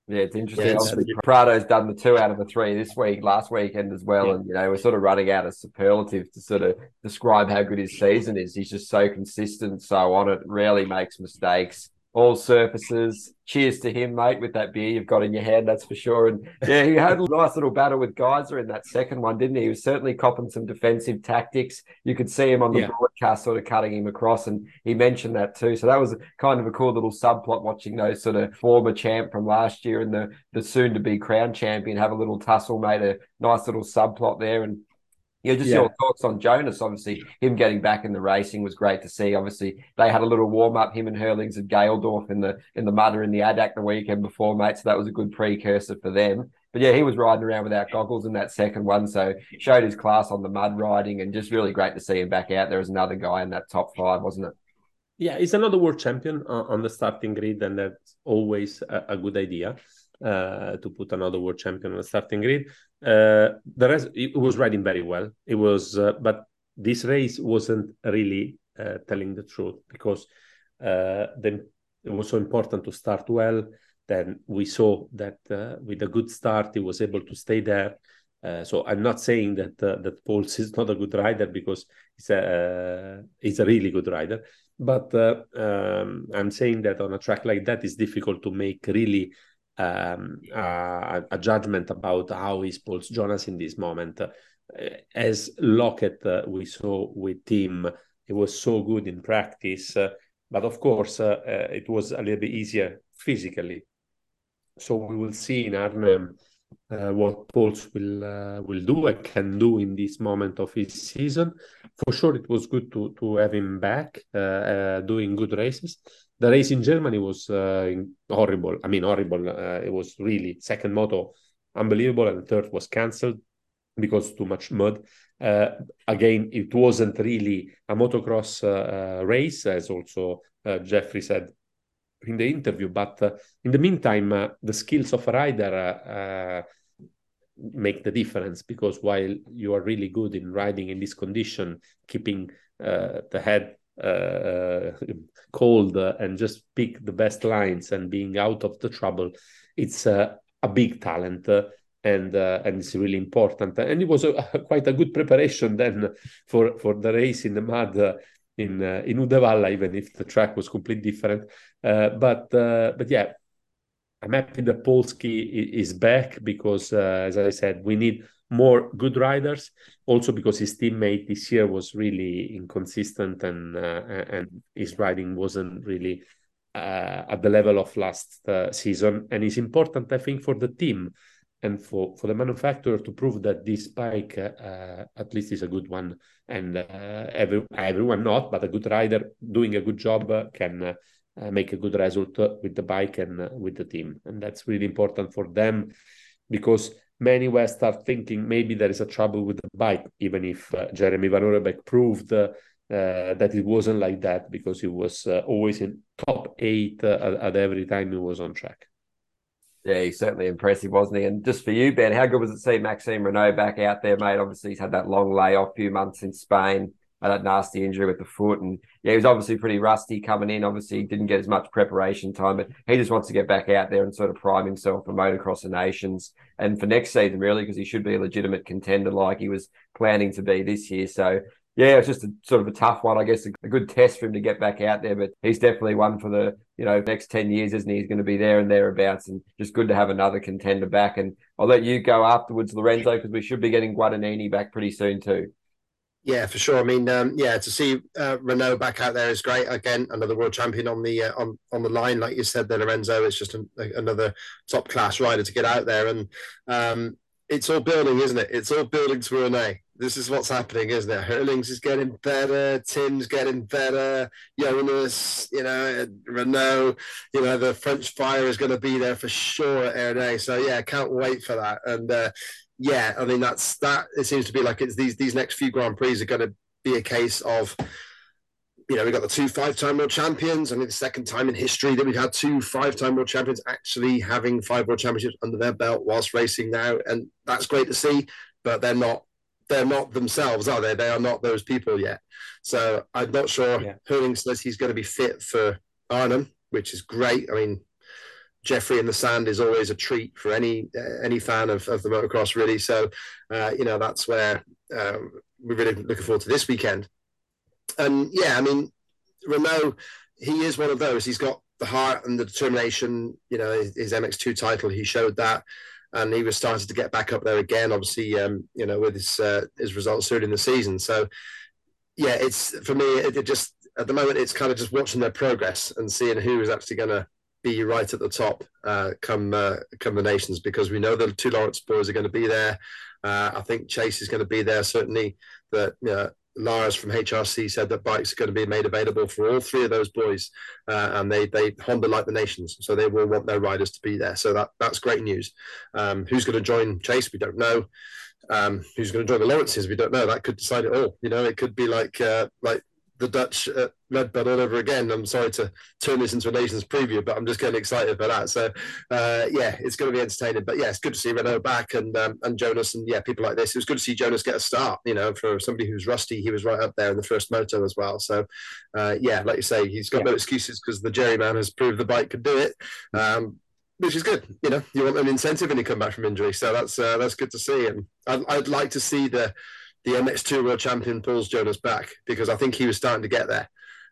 Yeah, it's interesting. Yeah, Obviously, Prado's done the two out of the three this week, last weekend as well. Yeah. And, you know, we're sort of running out of superlative to sort of describe how good his season is. He's just so consistent, so on it, rarely makes mistakes all surfaces. Cheers to him, mate, with that beer you've got in your hand, that's for sure. And yeah, he had a nice little battle with Gajser in that second one, didn't he? He was certainly copping some defensive tactics. You could see him on the yeah. broadcast sort of cutting him across, and he mentioned that too. So that was kind of a cool little subplot watching those sort of former champ from last year and the, the soon to be crown champion have a little tussle, made a nice little subplot there. And yeah, just yeah. your thoughts on Jonass. Obviously, him getting back in the racing was great to see. Obviously, they had a little warm up. Him and Herlings at Gaildorf in the in the mudder in the ADAC the weekend before, mate. So that was a good precursor for them. But yeah, he was riding around without goggles in that second one, so showed his class on the mud riding, and just really great to see him back out there as another guy in that top five, wasn't it? Yeah, he's another world champion uh, on the starting grid, and that's always a good idea uh, to put another world champion on the starting grid. Uh, the rest, it was riding very well. It was, uh, but this race wasn't really uh, telling the truth because uh, then it was so important to start well. Then we saw that with a good start, he was able to stay there. so I'm not saying that that Pauls [laughs] is not a good rider because he's a he's a really good rider, but um, I'm saying that on a track like that, it's difficult to make really um, a, a, judgment about how is Pauls Jonass in this moment. Uh, as Loket, uh, we saw with Tim, it was so good in practice, uh, but of course, uh, uh, it was a little bit easier physically. So we will see in Arnhem uh, what Pauls will will do and can do in this moment of his season. For sure, it was good to to have him back doing good races the race in Germany was uh, horrible. I mean, horrible. Uh, it was really second moto, unbelievable, and third was cancelled because too much mud. Uh, again, it wasn't really a motocross uh, uh, race, as also uh, Jeffrey said in the interview. But in the meantime, the skills of a rider make the difference because while you are really good in riding in this condition, keeping the head uh, [laughs] cold and just pick the best lines and being out of the trouble, it's a big talent. And uh, and it's really important. And it was a, [laughs] quite a good preparation then for for the race in the mud uh, in uh, in Uddevalla, even if the track was completely different. Uh, but uh, but yeah, I'm happy that Polsky is back because, uh, as I said, we need more good riders. Also because his teammate this year was really inconsistent and uh, and his riding wasn't really uh, at the level of last uh, season. And it's important, I think, for the team and for, for the manufacturer to prove that this bike uh, at least is a good one. And uh, every, everyone not, but a good rider doing a good job can uh, make a good result with the bike and uh, with the team. And that's really important for them because many were start thinking maybe there is a trouble with the bike, even if uh, Jeremy Van Horebeek proved uh, that it wasn't like that because he was uh, always in top eight uh, at, at, every time he was on track. Yeah, he's certainly impressive, wasn't he? And just for you, Ben, how good was it to see Maxime Renaux back out there, mate? Obviously, he's had that long layoff, few months in Spain that nasty injury with the foot. And yeah, he was obviously pretty rusty coming in. Obviously, didn't get as much preparation time, but he just wants to get back out there and sort of prime himself for motocross the nations and for next season, really, because he should be a legitimate contender like he was planning to be this year. So yeah, it's just a sort of a tough one, I guess, a, a good test for him to get back out there. But he's definitely one for the you know next ten years, isn't he? He's going to be there and thereabouts, and just good to have another contender back. And I'll let you go afterwards, Lorenzo, because we should be getting Guadagnini back pretty soon too. Yeah, for sure. I mean, um, yeah, to see uh, Renaux back out there is great. Again, another world champion on the uh, on on the line, like you said, there, Lorenzo. It's just a, another top class rider to get out there, and um, it's all building, isn't it? It's all building to Renaux. This is what's happening, isn't it? Herlings is getting better, Tim's getting better, Jonass, you know, Renaux, you know, the French fire is going to be there for sure at Ernée. So yeah, can't wait for that. And uh, yeah, I mean that's that. It seems to be like it's these these next few Grand Prix are going to be a case of you know, we got the two five-time world champions. I mean, the second time in history that we've had two five-time world champions actually having five world championships under their belt whilst racing now, and that's great to see. But they're not, they're not themselves, are they? They are not those people yet. So I'm not sure. Yeah. Herling says he's going to be fit for Arnhem, which is great. I mean, Jeffrey in the sand is always a treat for any uh, any fan of, of the motocross, really. So, uh, you know, that's where um, we're really looking forward to this weekend. And yeah, I mean, Renaux, he is one of those. He's got the heart and the determination. You know, his, his MX2 title, he showed that, and he was starting to get back up there again. Obviously, um, you know, with his uh, his results early in the season. So, yeah, it's for me. It, it just at the moment, it's kind of just watching their progress and seeing who is actually going to be right at the top uh, come uh, come the nations because we know the two Lawrence boys are going to be there. Uh, I think Chase is going to be there. Certainly, that uh, Lars from HRC said that bikes are going to be made available for all three of those boys, uh, and they they Honda like the nations, so they will want their riders to be there. So that that's great news. Um, who's going to join Chase? We don't know. Um, who's going to join the Lawrences? We don't know. That could decide it all. You know, it could be like uh, like the Dutch uh, Red Bull all over again. I'm sorry to turn this into a Nations preview, but I'm just getting excited for that. So, uh, yeah, it's going to be entertaining. But yeah, it's good to see Renaux back and um, and Jonass and yeah, people like this. It was good to see Jonass get a start. You know, for somebody who's rusty, he was right up there in the first moto as well. So, uh, yeah, like you say, he's got yeah. no excuses because the Jerry man has proved the bike could do it. Um, which is good. You know, you want an incentive when you come back from injury, so that's uh, that's good to see. And I'd, I'd like to see the the MX2 world champion pulls Jonass back because I think he was starting to get there.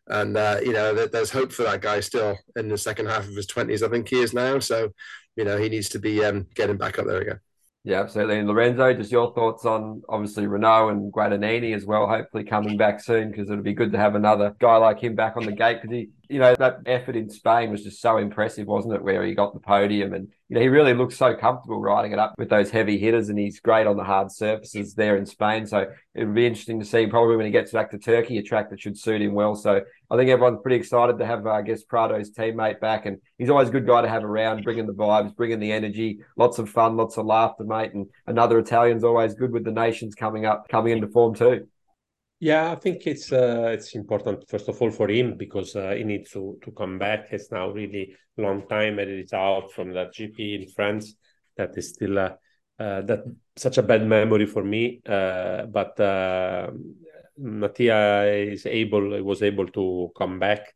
And, uh, you know, there's hope for that guy still in the second half of his 20s. I think he is now. So, you know, he needs to be um, getting back up there again. Yeah, absolutely. And Lorenzo, just your thoughts on obviously Renaux and Guadagnini as well, hopefully coming back soon because it'll be good to have another guy like him back on the gate because he, you know, that effort in Spain was just so impressive, wasn't it? Where he got the podium and, you know, he really looks so comfortable riding it up with those heavy hitters and he's great on the hard surfaces there in Spain. So it would be interesting to see probably when he gets back to Turkey, a track that should suit him well. So I think everyone's pretty excited to have, uh, I guess, Prado's teammate back. And he's always a good guy to have around, bringing the vibes, bringing the energy, lots of fun, lots of laughter, mate. And another Italian's always good with the nations coming up, coming into form too. Yeah, I think it's uh, it's important first of all for him because uh, he needs to to come back. It's now really long time and it's out from that GP in France that is still uh, uh, that such a bad memory for me. Uh, but uh, Mattia is able was able to come back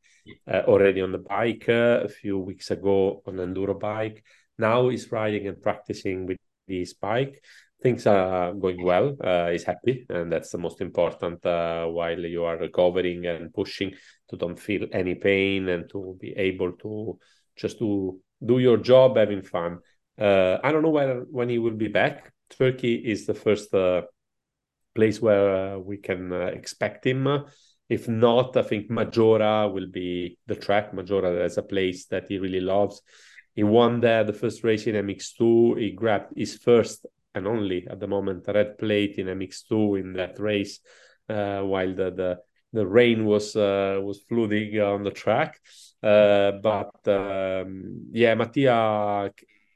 uh, already on the bike a few weeks ago on enduro bike. Now he's riding and practicing with his bike. Things are going well. Uh, he's happy, and that's the most important. Uh, while you are recovering and pushing to don't feel any pain and to be able to just to do your job, having fun. Uh, I don't know when when he will be back. Turkey is the first uh, place where uh, we can uh, expect him. If not, I think Maggiora will be the track. Maggiora is a place that he really loves. He won there the first race in MX2. He grabbed his first and only at the moment red plate in MX2 in that race, uh, while the, the the rain was uh, was flooding on the track. Uh, but um, yeah, Mattia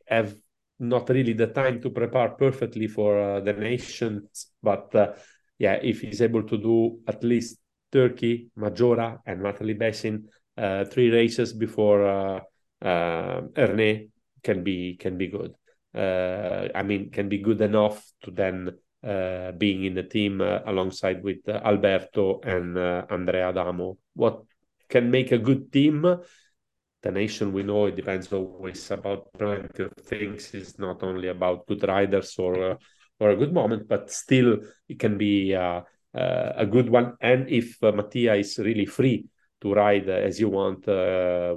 have not really the time to prepare perfectly for uh, the nations, but uh, yeah, if he's able to do at least Turkey, Maggiora, and Natalie uh, three races before uh, Ernée can be can be good. Uh, I mean, can be good enough to then uh, being in the team uh, alongside with Alberto and Andrea Adamo. What can make a good team? The nation we know it depends always about plenty of things. It's not only about good riders or uh, or a good moment, but still it can be uh, uh, a good one. And if uh, Mattia is really free to ride as you want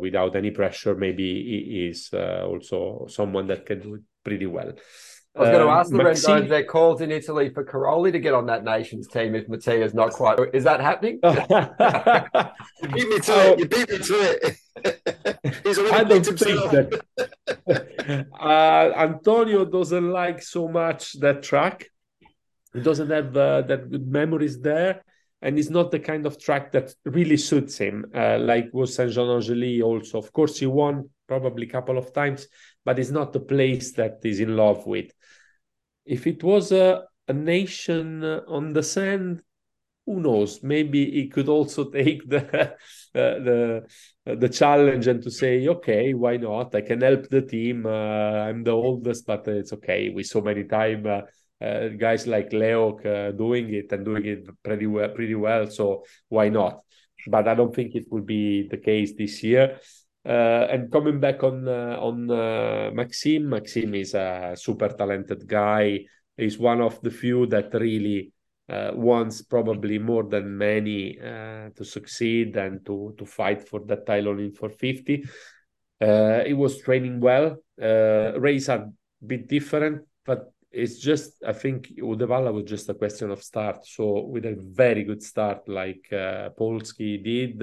without any pressure, maybe he is also someone that can do it pretty well. I was going to ask the Lorenzo if there calls in Italy for Cairoli to get on that nation's team if Mattia's not quite. Is that happening? [laughs] you beat me to it. You beat me to it. [laughs] He's I don't think that. [laughs] uh, Antonio doesn't like so much that track. He doesn't have uh, that good memories there, and it's not the kind of track that really suits him. Uh, like was Saint Jean Angely also. Of course, he won probably a couple of times, but it's not the place that he's in love with if it was a, a nation on the sand, who knows? Maybe he could also [laughs] take the uh, the the challenge and to say, okay, why not? I can help the team. Uh, I'm the oldest, but it's okay. We so many time uh, uh guys like Leo uh, doing it and doing it pretty well, pretty well. So why not? But I don't think it will be the case this year. Uh, and coming back on uh, on uh, Maxime, Maxime is a super talented guy. He's one of the few that really uh, wants probably more than many uh, to succeed and to to fight for that title in 450. Uh, he was training well. Uh, race are a bit different, but it's just I think Uddevalla was just a question of start. So with a very good start like Polski did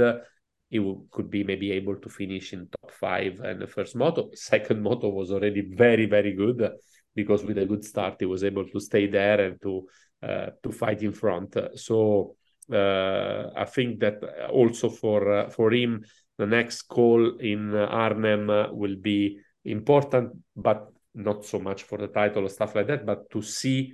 he could be maybe able to finish in top five and the first moto. [laughs] Second moto was already very, very good because with a good start he was able to stay there and to uh, to fight in front. So uh, I think that also for uh, for him the next call in Arnhem will be important, but not so much for the title or stuff like that, but to see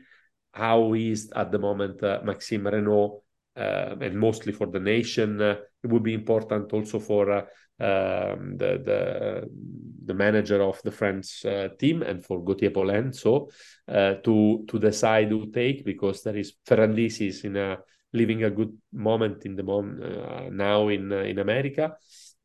how is at the moment uh, Maxime Renaux uh, and mostly for the nation. Uh, it would be important also for uh, um, the, the the manager of the French team and for Gauthier Paulin, so to to decide who take because there is Ferrandis is in a living a good moment in the moment uh, now in uh, in America.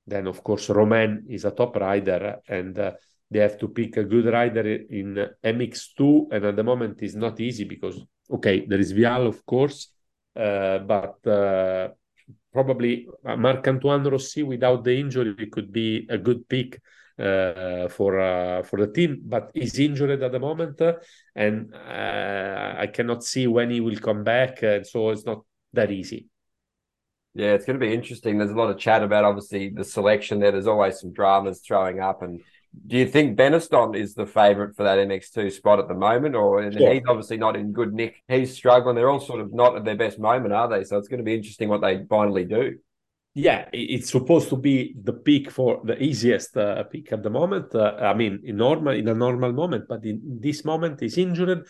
Then of course Romain is a top rider and uh, they have to pick a good rider in MX2 and at the moment it's not easy because okay there is Vialle of course uh, but uh, probably Marc-Antoine Rossi without the injury could be a good pick uh, for uh, for the team, but he's injured at the moment, uh, and uh, I cannot see when he will come back, and so it's not that easy. Yeah, it's going to be interesting. There's a lot of chat about obviously the selection there. There's always some dramas throwing up, and do you think Benistant is the favourite for that MX2 spot at the moment? Or sure. he's obviously not in good nick. He's struggling. They're all sort of not at their best moment, are they? So it's going to be interesting what they finally do. Yeah, it's supposed to be the peak for the easiest uh, peak at the moment. Uh, I mean, in normal in a normal moment, but in this moment he's injured,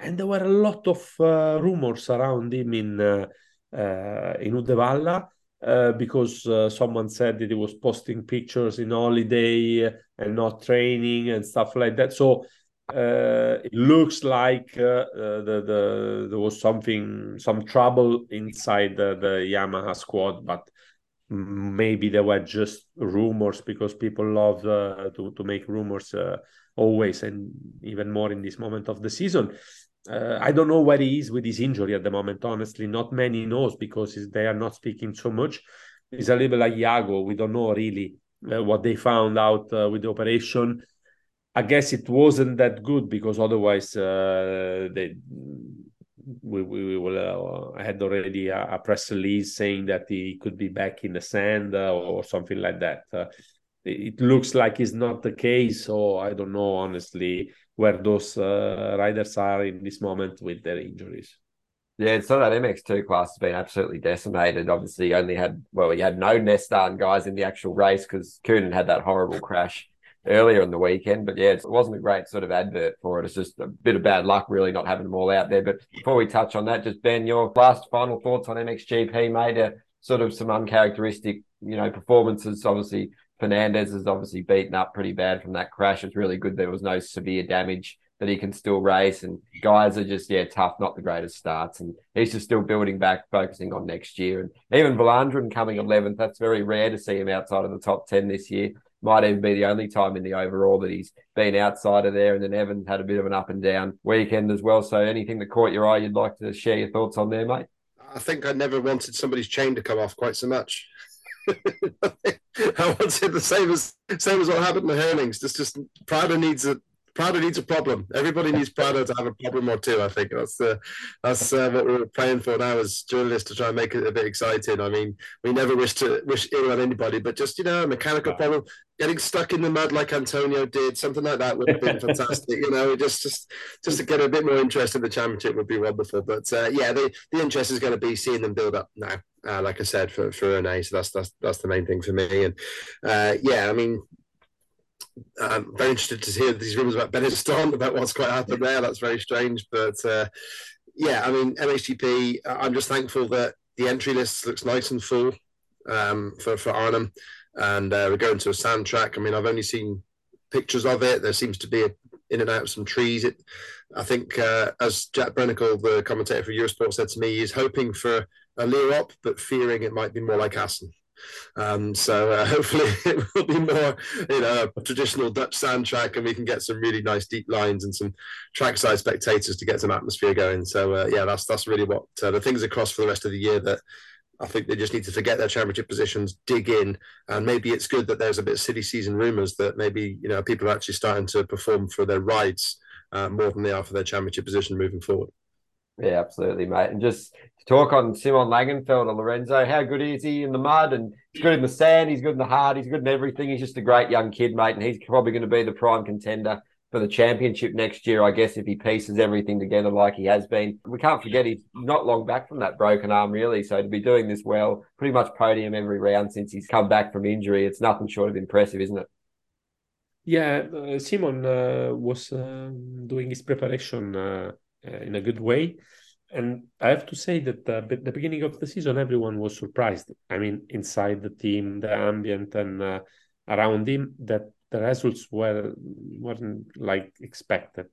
and there were a lot of uh, rumors around him in uh, uh, in Uddevalla uh, because uh, someone said that he was posting pictures in holiday and not training and stuff like that. So uh, it looks like uh, uh, the, the there was something some trouble inside the, the Yamaha squad, but maybe there were just rumors because people love to to make rumors always and even more in this moment of the season. Uh, I don't know where he is with his injury at the moment. Honestly, not many knows because they are not speaking so much. It's a little like Jago. We don't know really what they found out with the operation I guess it wasn't that good because otherwise uh, they we we will uh, had already a, a, press release saying that he could be back in the sand uh, or something like that. Uh, it looks like it's not the case, so I don't know honestly where those uh, riders are in this moment with their injuries. Yeah, so that MX2 class has been absolutely decimated. Obviously, only had well, we had no Nestaan guys in the actual race because Coenen had that horrible crash earlier in the weekend. But yeah, it wasn't a great sort of advert for it. It's just a bit of bad luck, really, not having them all out there. But before we touch on that, just Ben, your last final thoughts on MXGP made a sort of some uncharacteristic, you know, performances. Obviously, Fernandez is obviously beaten up pretty bad from that crash. It's really good there was no severe damage that he can still race. And guys are just, yeah, tough, not the greatest starts. And he's just still building back, focusing on next year. And even Vlaanderen coming 11th, that's very rare to see him outside of the top 10 this year might even be the only time in the overall that he's been outside of there. And then Evan had a bit of an up and down weekend as well. So anything that caught your eye, you'd like to share your thoughts on there, mate? I think I never wanted somebody's chain to come off quite so much. [laughs] I wanted the same as same as what happened to Herlings. Just just Prado needs a Prado needs a problem. Everybody needs Prado to have a problem or two. I think that's the that's uh, what we're playing for now as journalists to try and make it a bit exciting. I mean, we never wish to wish ill on anybody, but just you know, a mechanical problem, getting stuck in the mud like Antonio did, something like that would have been [laughs] fantastic. you know, just just just to get a bit more interest in the championship would be wonderful. But uh, yeah, the the interest is going to be seeing them build up now. Uh, like I said, for for Rene, so that's that's that's the main thing for me. And uh, yeah, I mean, I'm very interested to hear these rumors about Benetton, about what's quite happened there. That's very strange. But uh, yeah, I mean, MXGP, I'm just thankful that the entry list looks nice and full um, for, for Arnhem. And uh, we're going to a sand track. I mean, I've only seen pictures of it. There seems to be a, in and out of some trees. It, I think, uh, as Jack Burnicle, the commentator for Eurosport, said to me, he's hoping for a Lierop, but fearing it might be more like Assen. Um, so uh, [laughs] hopefully it will be more, you know, a traditional Dutch soundtrack, and we can get some really nice deep lines and some trackside spectators to get some atmosphere going. So uh, yeah, that's that's really what uh, the things across for the rest of the year that. I think they just need to forget their championship positions, dig in, and maybe it's good that there's a bit of city season rumours that maybe you know people are actually starting to perform for their rides uh, more than they are for their championship position moving forward. Yeah, absolutely, mate. And just to talk on Simon Langenfeld or Lorenzo, how good is he in the mud? And he's good in the sand, he's good in the hard, he's good in everything. He's just a great young kid, mate. And he's probably going to be the prime contender for the championship next year, I guess, if he pieces everything together like he has been. We can't forget he's not long back from that broken arm, really. So to be doing this well, pretty much podium every round since he's come back from injury, it's nothing short of impressive, isn't it? Yeah, uh, Simon uh, was uh, doing his preparation uh, in a good way. And I have to say that uh, the beginning of the season, everyone was surprised. I mean, inside the team, the ambient, and uh, around him, that the results were weren't like expected.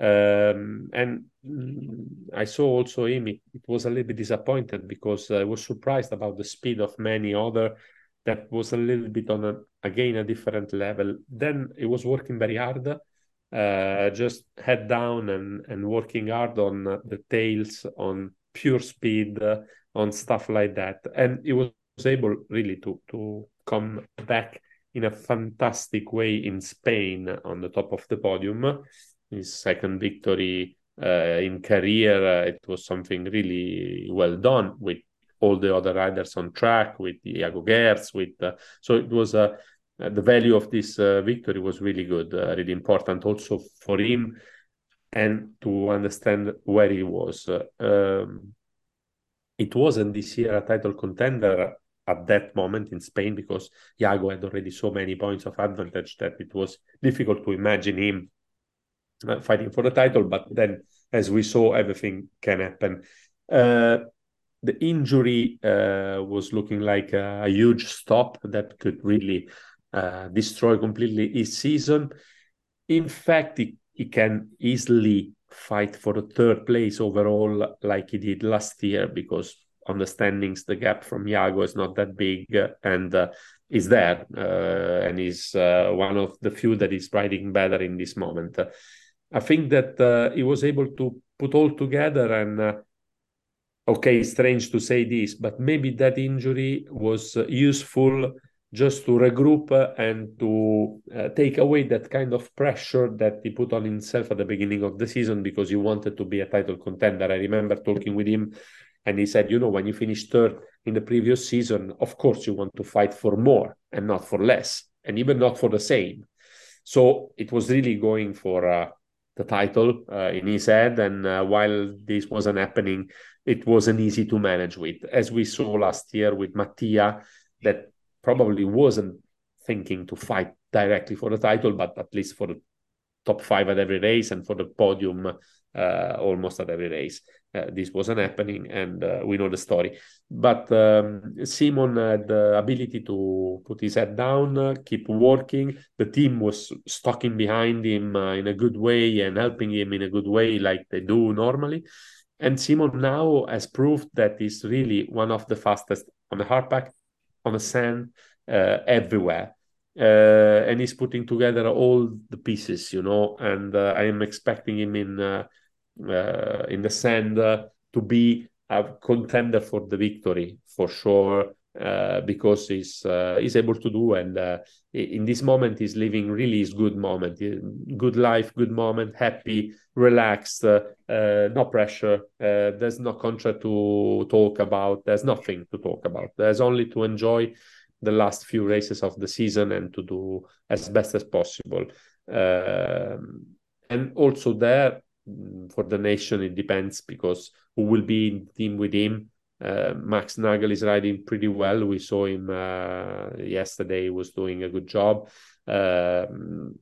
Um, and I saw also him. It, it, was a little bit disappointed because I was surprised about the speed of many other. That was a little bit on a again a different level. Then he was working very hard uh, just head down and, and working hard on the tails, on pure speed, uh, on stuff like that. And he was able really to, to come back in a fantastic way in Spain on the top of the podium. His second victory uh, in career, uh, it was something really well done with all the other riders on track, with Jago Geerts, with uh, so it was a the value of this uh, victory was really good, uh, really important also for him and to understand where he was. Um, it wasn't this year a title contender at that moment in Spain because Jago had already so many points of advantage that it was difficult to imagine him uh, fighting for the title. But then, as we saw, everything can happen. Uh, the injury uh, was looking like a, a, huge stop that could really uh, destroy completely his season. In fact, he, can easily fight for the third place overall like he did last year because on the standings the gap from Jago is not that big and uh, is there uh, and is uh, one of the few that is riding better in this moment. I think that uh, he was able to put all together and uh, okay, strange to say this, but maybe that injury was useful just to regroup and to uh, take away that kind of pressure that he put on himself at the beginning of the season because he wanted to be a title contender. I remember talking with him and he said, you know, when you finish third in the previous season, of course you want to fight for more and not for less, and even not for the same. So it was really going for uh, the title uh, in his head. And uh, while this wasn't happening, it wasn't easy to manage with. As we saw last year with Mattia, that probably wasn't thinking to fight directly for the title, but at least for the top five at every race and for the podium uh, almost at every race. Uh, this wasn't happening, and uh, we know the story. But um, Simon had the ability to put his head down, uh, keep working. The team was stalking behind him uh, in a good way and helping him in a good way, like they do normally. And Simon now has proved that he's really one of the fastest on the hardpack, on the sand, uh, everywhere. Uh, and he's putting together all the pieces, you know. And uh, I am expecting him in uh, uh in the sand uh, to be a contender for the victory for sure. Uh, because he's uh, he's able to do and uh, in this moment he's living really his good moment good life good moment happy relaxed no pressure there's no contract to talk about there's nothing to talk about there's only to enjoy the last few races of the season and to do as best as possible. Um, and also there mm, for the nation, it depends because who will be in team with him. Uh, Max Nagl is riding pretty well. We saw him uh, yesterday; he was doing a good job, uh,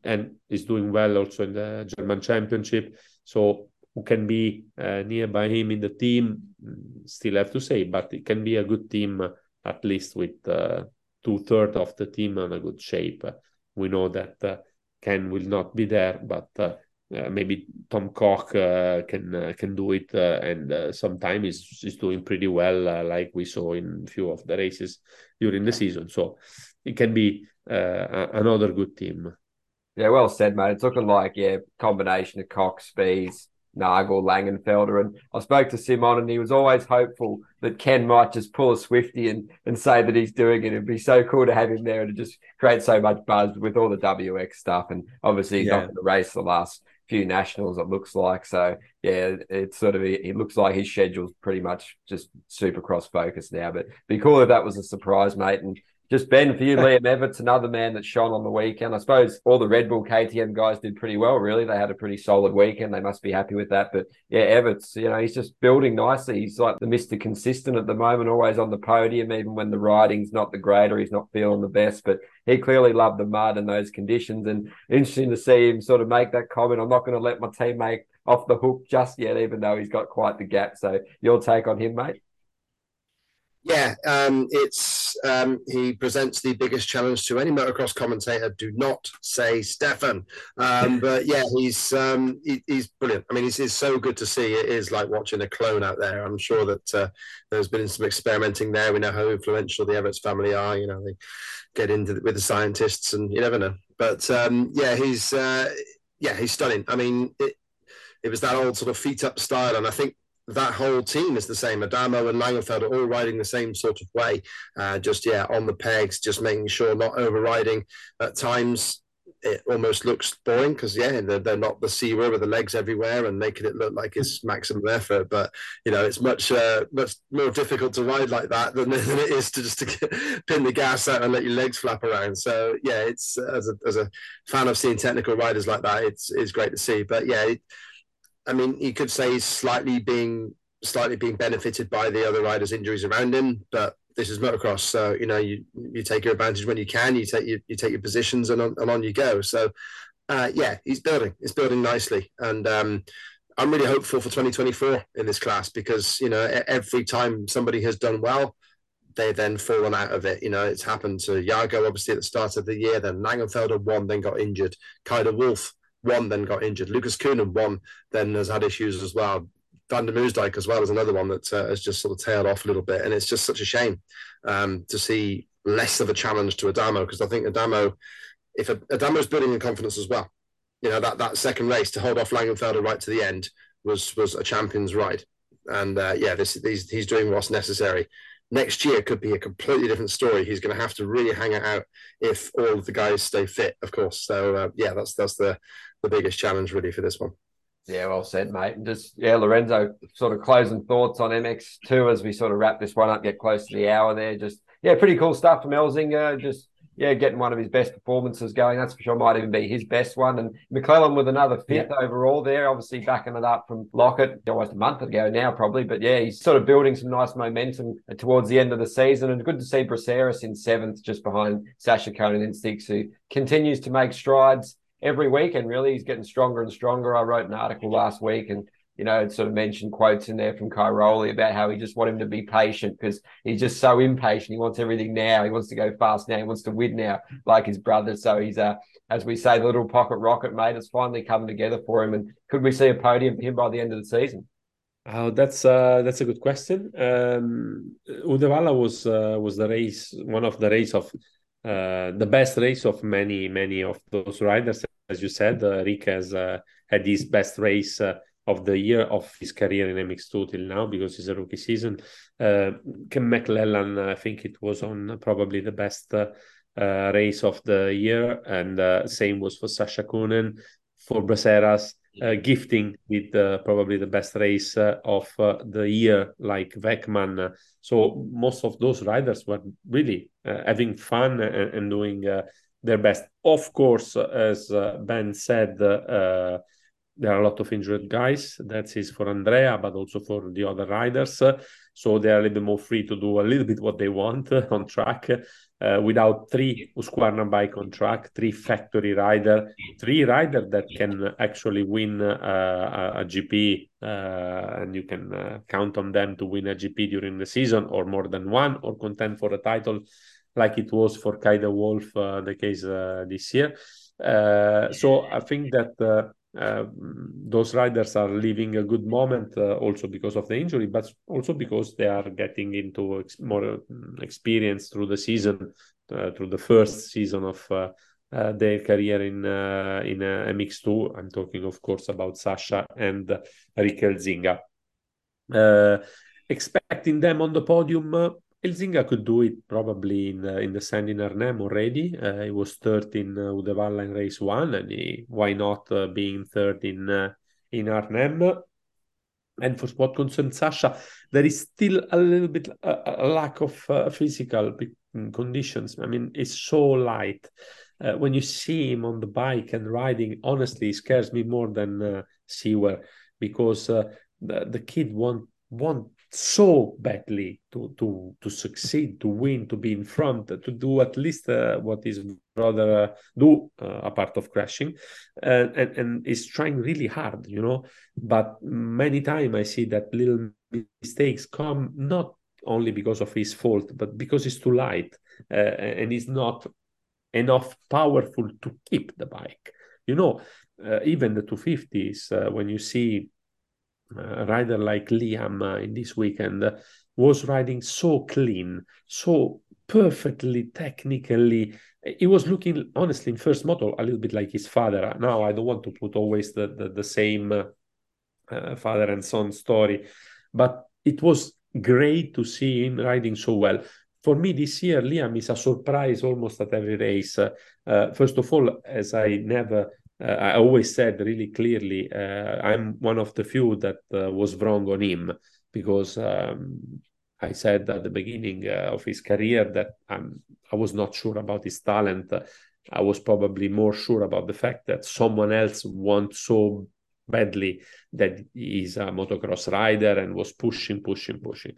and is doing well also in the German Championship. So, who can be uh, nearby him in the team? Mm, still have to say, but it can be a good team at least with uh, two thirds of the team in a good shape. We know that uh, Ken will not be there, but maybe Tom Koch uh, can uh, can do it, uh, and sometimes he's, he's doing pretty well, like we saw in a few of the races during the season. So it can be another good team. Yeah, well said, mate. It's looking like yeah, combination of Cox, Spies, Nagl, Langenfelder. And I spoke to Simon and he was always hopeful that Ken might just pull a Swifty and, and say that he's doing it. It'd be so cool to have him there and just create so much buzz with all the WX stuff. And obviously he's yeah. not going to race the last few nationals, it looks like. So yeah, it's sort of it looks like his schedule's pretty much just super cross focused now. But be cool if that was a surprise, mate. And just Ben for you, [laughs] Liam Everts, another man that shone on the weekend. I suppose all the Red Bull KTM guys did pretty well, really. They had a pretty solid weekend. They must be happy with that. But yeah, Everts, you know, he's just building nicely. He's like the Mr. Consistent at the moment, always on the podium, even when the riding's not the great or he's not feeling the best. But he clearly loved the mud and those conditions. And interesting to see him sort of make that comment. I'm not going to let my teammate off the hook just yet, even though he's got quite the gap. So your take on him, mate? Yeah, um, it's um, he presents the biggest challenge to any motocross commentator. Do not say Stefan, um, [laughs] but yeah, he's um, he, he's brilliant. I mean, it's, it's, so good to see. It is like watching a clone out there. I'm sure that uh, there's been some experimenting there. We know how influential the Everts family are. You know, they get into the, with the scientists, and you never know. But um, yeah, he's uh, yeah, he's stunning. I mean, it, it was that old sort of feet up style, and I think that whole team is the same. Adamo and Langenfeld are all riding the same sort of way. Uh, just yeah, on the pegs, just making sure not overriding. At times, it almost looks boring because yeah, they're, they're not the zero with the legs everywhere and making it look like it's maximum effort. But you know, it's much uh, much more difficult to ride like that than, [laughs] than it is to just to get, [laughs] pin the gas out and let your legs flap around. So yeah, it's as a as a fan of seeing technical riders like that, it's it's great to see. But yeah. It, I mean, you could say he's slightly being slightly being benefited by the other riders' injuries around him, but this is motocross, so you know you you take your advantage when you can. You take you, you take your positions and on, and on you go. So uh, yeah, he's building. He's building nicely, and um, I'm really hopeful for 2024 in this class because you know every time somebody has done well, they then fallen out of it. You know, it's happened to Jago obviously at the start of the year. Then Langenfelder won, then got injured. Kay de Wolf one then got injured. Lucas Coenen, one, then has had issues as well. Van der Moosdijk as well is another one that uh, has just sort of tailed off a little bit. And it's just such a shame um, to see less of a challenge to Adamo because I think Adamo, if Adamo's building in confidence as well, you know, that, that second race to hold off Langenfelder right to the end was was a champion's ride. And uh, yeah, this he's, he's doing what's necessary next year could be a completely different story. He's going to have to really hang it out if all of the guys stay fit, of course. So uh, yeah, that's that's the the biggest challenge really for this one. Yeah, well said, mate. And just yeah, Lorenzo, sort of closing thoughts on MX2 as we sort of wrap this one up, get close to the hour there. Just yeah, pretty cool stuff from Elzinga. Just yeah, getting one of his best performances going. That's for sure. Might even be his best one. And McLellan with another fifth yeah. overall there, obviously backing it up from Loket almost a month ago now, probably. But yeah, he's sort of building some nice momentum towards the end of the season. And good to see Braceros in seventh, just behind Sacha Coenen in sixth, who continues to make strides every week. And really, he's getting stronger and stronger. I wrote an article last week and you know, it sort of mentioned quotes in there from Cairoli about how he just want him to be patient because he's just so impatient. He wants everything now. He wants to go fast now. He wants to win now, like his brother. So he's uh, as we say, the little pocket rocket mate. It's finally coming together for him. And could we see a podium for him by the end of the season? Oh, that's uh, that's a good question. Um, was uh, was the race, one of the race of uh, the best race of many many of those riders. As you said, uh, Rick has uh, had his best race uh, of the year of his career in MX2 till now because it's a rookie season. Uh, McLellan, I think it was on probably the best uh, uh, race of the year, and uh, same was for Sacha Coenen, for Braceros, gifting with probably the best race of the year, like Weckman. So most of those riders were really having fun and, and doing their best. Of course, as Ben said there are a lot of injured guys. That is for Andrea, but also for the other riders. So they are a little bit more free to do a little bit what they want [laughs] on track uh, without three Husqvarna bike on track, three factory rider, three rider that can actually win uh, a, a, GP, uh, and you can uh, count on them to win a GP during the season, or more than one, or contend for a title, like it was for Kay de Wolf uh, the case uh, this year. so I think that uh, those riders are living a good moment uh, also because of the injury, but also because they are getting into ex- more mm, experience through the season, uh, through the first season of uh, uh, their career in in MX2. I'm talking, of course, about Sacha and Rick Elzinga. expecting them on the podium Elzinga could do it probably in uh, in the sand in Arnhem already. Uh, he was third in uh, Uddevalla in race one, and he, why not uh, being third in uh, in Arnhem? And for what concerns Sacha, there is still a little bit a, a lack of uh, physical mm, conditions. I mean, it's so light. Uh, when you see him on the bike and riding, honestly, he scares me more than uh, Seewer because the, the kid want want so badly to to to succeed, to win, to be in front, to do at least uh, what his brother uh, do uh, a part of crashing, and, and and is trying really hard, you know. But many times I see that little mistakes come not only because of his fault, but because he's too light uh, and he's not enough powerful to keep the bike. You know, uh, even the 250s, uh, when you see a rider like Liam uh, in this weekend uh, was riding so clean, so perfectly technically. He was looking honestly in first moto a little bit like his father. Now I don't want to put always the the, the same uh, uh, father and son story, but it was great to see him riding so well. For me, this year, Liam is a surprise almost at every race. Uh, first of all, as I never I always said really clearly, uh, I'm one of the few that uh, was wrong on him because um, I said at the beginning of his career that I'm, I was not sure about his talent. I was probably more sure about the fact that someone else wants so badly that he's a motocross rider and was pushing, pushing, pushing.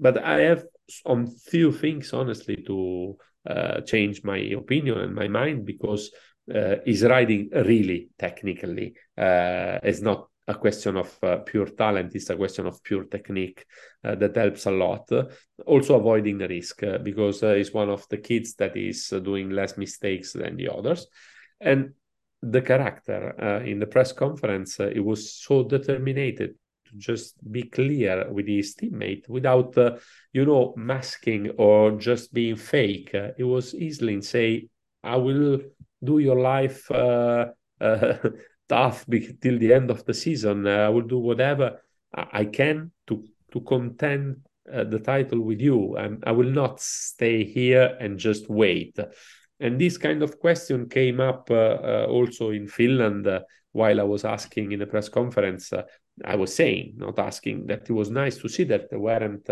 But I have on few things, honestly, to uh, change my opinion and my mind because uh, is riding really technically. Uh, it's not a question of uh, pure talent, it's a question of pure technique uh, that helps a lot. Also, avoiding the risk uh, because uh, he's one of the kids that is doing less mistakes than the others. And the character uh, in the press conference, uh, he was so determined to just be clear with his teammate without, uh, you know, masking or just being fake. Uh, it was easily say, "I will do your life uh, uh, [laughs] tough till the end of the season. I will do whatever I can to to contend the title with you, and I will not stay here and just wait." And this kind of question came up uh, uh, also in Finland uh, while I was asking in a press conference. I was saying, not asking, that it was nice to see that there weren't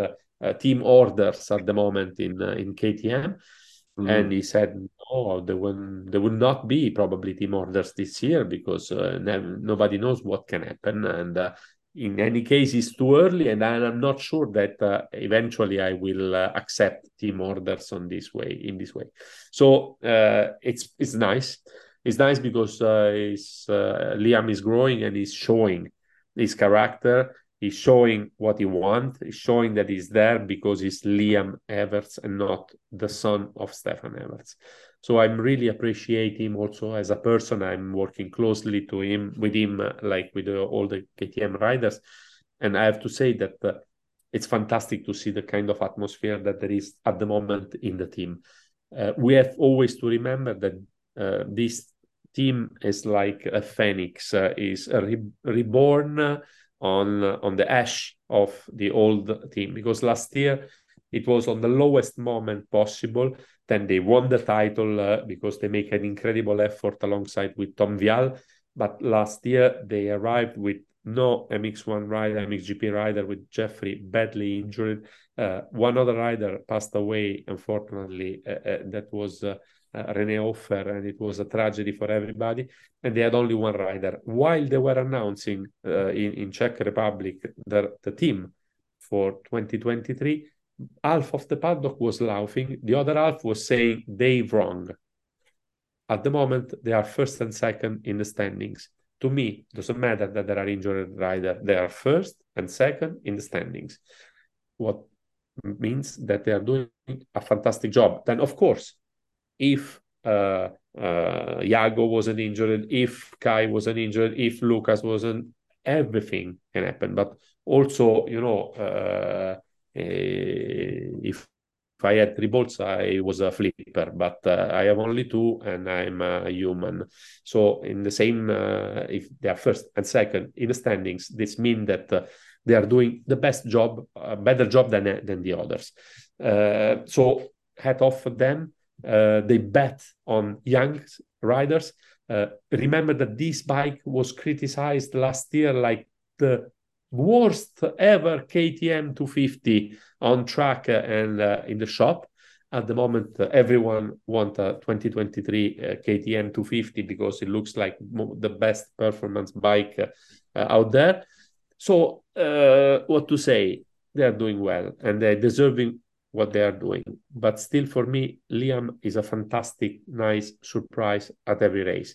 team orders at the moment in in KTM. Mm-hmm. And he said, "No, there will there will not be probably team orders this year because uh, nobody knows what can happen, and uh, in any case it's too early and i'm not sure that uh, eventually i will uh, accept team orders on this way in this way. So uh, it's it's nice. It's nice because uh, liam is growing and he's showing his character. He's showing what he wants. He's showing that he's there because he's liam everts and not the son of stefan everts so I'm really appreciate him also as a person. I'm working closely to him with him, like with uh, all the KTM riders, and I have to say that uh, it's fantastic to see the kind of atmosphere that there is at the moment in the team. Uh, we have always to remember that uh, this team is like a phoenix, uh, is re- reborn on on the ash of the old team because last year it was on the lowest moment possible then they won the title uh, because they make an incredible effort alongside with Tom Vialle. But last year they arrived with no MX1 rider, MXGP rider with Jeffrey badly injured. Uh, one other rider passed away, unfortunately. Uh, uh that was uh, uh, Rene Hofer, and it was a tragedy for everybody. And they had only one rider. While they were announcing in, in Czech Republic the, the team for 2023, half of the paddock was laughing, the other half was saying they wrong. At the moment, they are first and second in the standings. To me, doesn't matter that there are injured riders; they are first and second in the standings. What means that they are doing a fantastic job. Then, of course, if uh, uh, Jago wasn't injured, if Kai wasn't injured, if Lucas wasn't, everything can happen. But also, you know, uh, if if I had three bolts, I was a flipper, but uh, I have only two and I'm a human. So, in the same, uh, if they are first and second in the standings, this means that uh, they are doing the best job, a better job than, than the others. Uh, so, hat off for them. Uh, they bet on young riders. Uh, remember that this bike was criticized last year like the worst ever KTM 250 on track and uh, in the shop. At the moment, uh, everyone want a 2023 uh, KTM 250 because it looks like the best performance bike uh, out there. So, uh, what to say? They are doing well and they're deserving what they are doing. But still, for me, Liam is a fantastic, nice surprise at every race.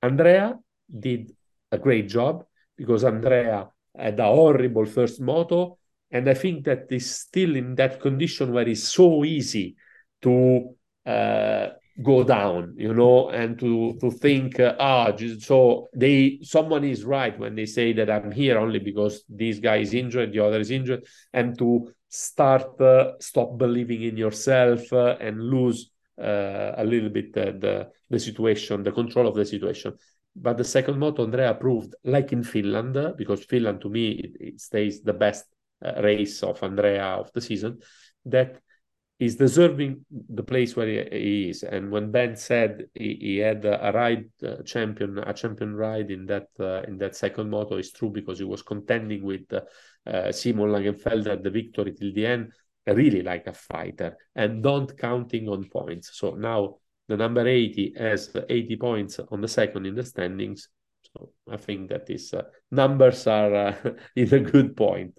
Andrea did a great job because Andrea had a horrible first moto. And I think that is still in that condition where it's so easy to uh, go down, you know, and to to think, uh, ah, so they someone is right when they say that I'm here only because this guy is injured, the other is injured, and to start uh, stop believing in yourself uh, and lose uh, a little bit uh, the the situation, the control of the situation. But the second moto, Andrea proved, like in Finland, because Finland to me it, it stays the best uh, race of Andrea of the season, that is deserving the place where he, he is. And when Ben said he, he had a, ride uh, champion, a champion ride in that uh, in that second moto, is true because he was contending with uh, Simon Langenfelder at the victory till the end, really like a fighter, and don't counting on points. So now the number 80 has 80 points on the second in the standings. So I think that these uh, numbers are uh, [laughs] in a good point.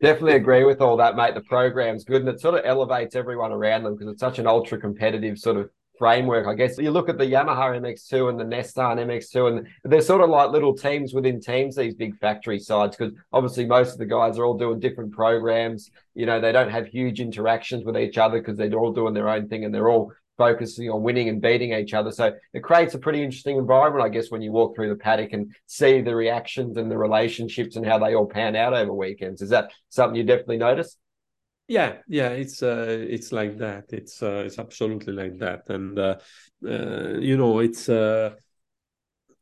Definitely agree with all that, mate. The program's good and it sort of elevates everyone around them because it's such an ultra competitive sort of framework. I guess you look at the Yamaha MX2 and the Nestaan MX2, and they're sort of like little teams within teams, these big factory sides, because obviously most of the guys are all doing different programs. You know, they don't have huge interactions with each other because they're all doing their own thing and they're all focusing on winning and beating each other. So it creates a pretty interesting environment, I guess, when you walk through the paddock and see the reactions and the relationships and how they all pan out over weekends. Is that something you definitely notice? Yeah, yeah, it's uh, it's like that. It's uh, it's absolutely like that, and uh, uh, you know, it's uh,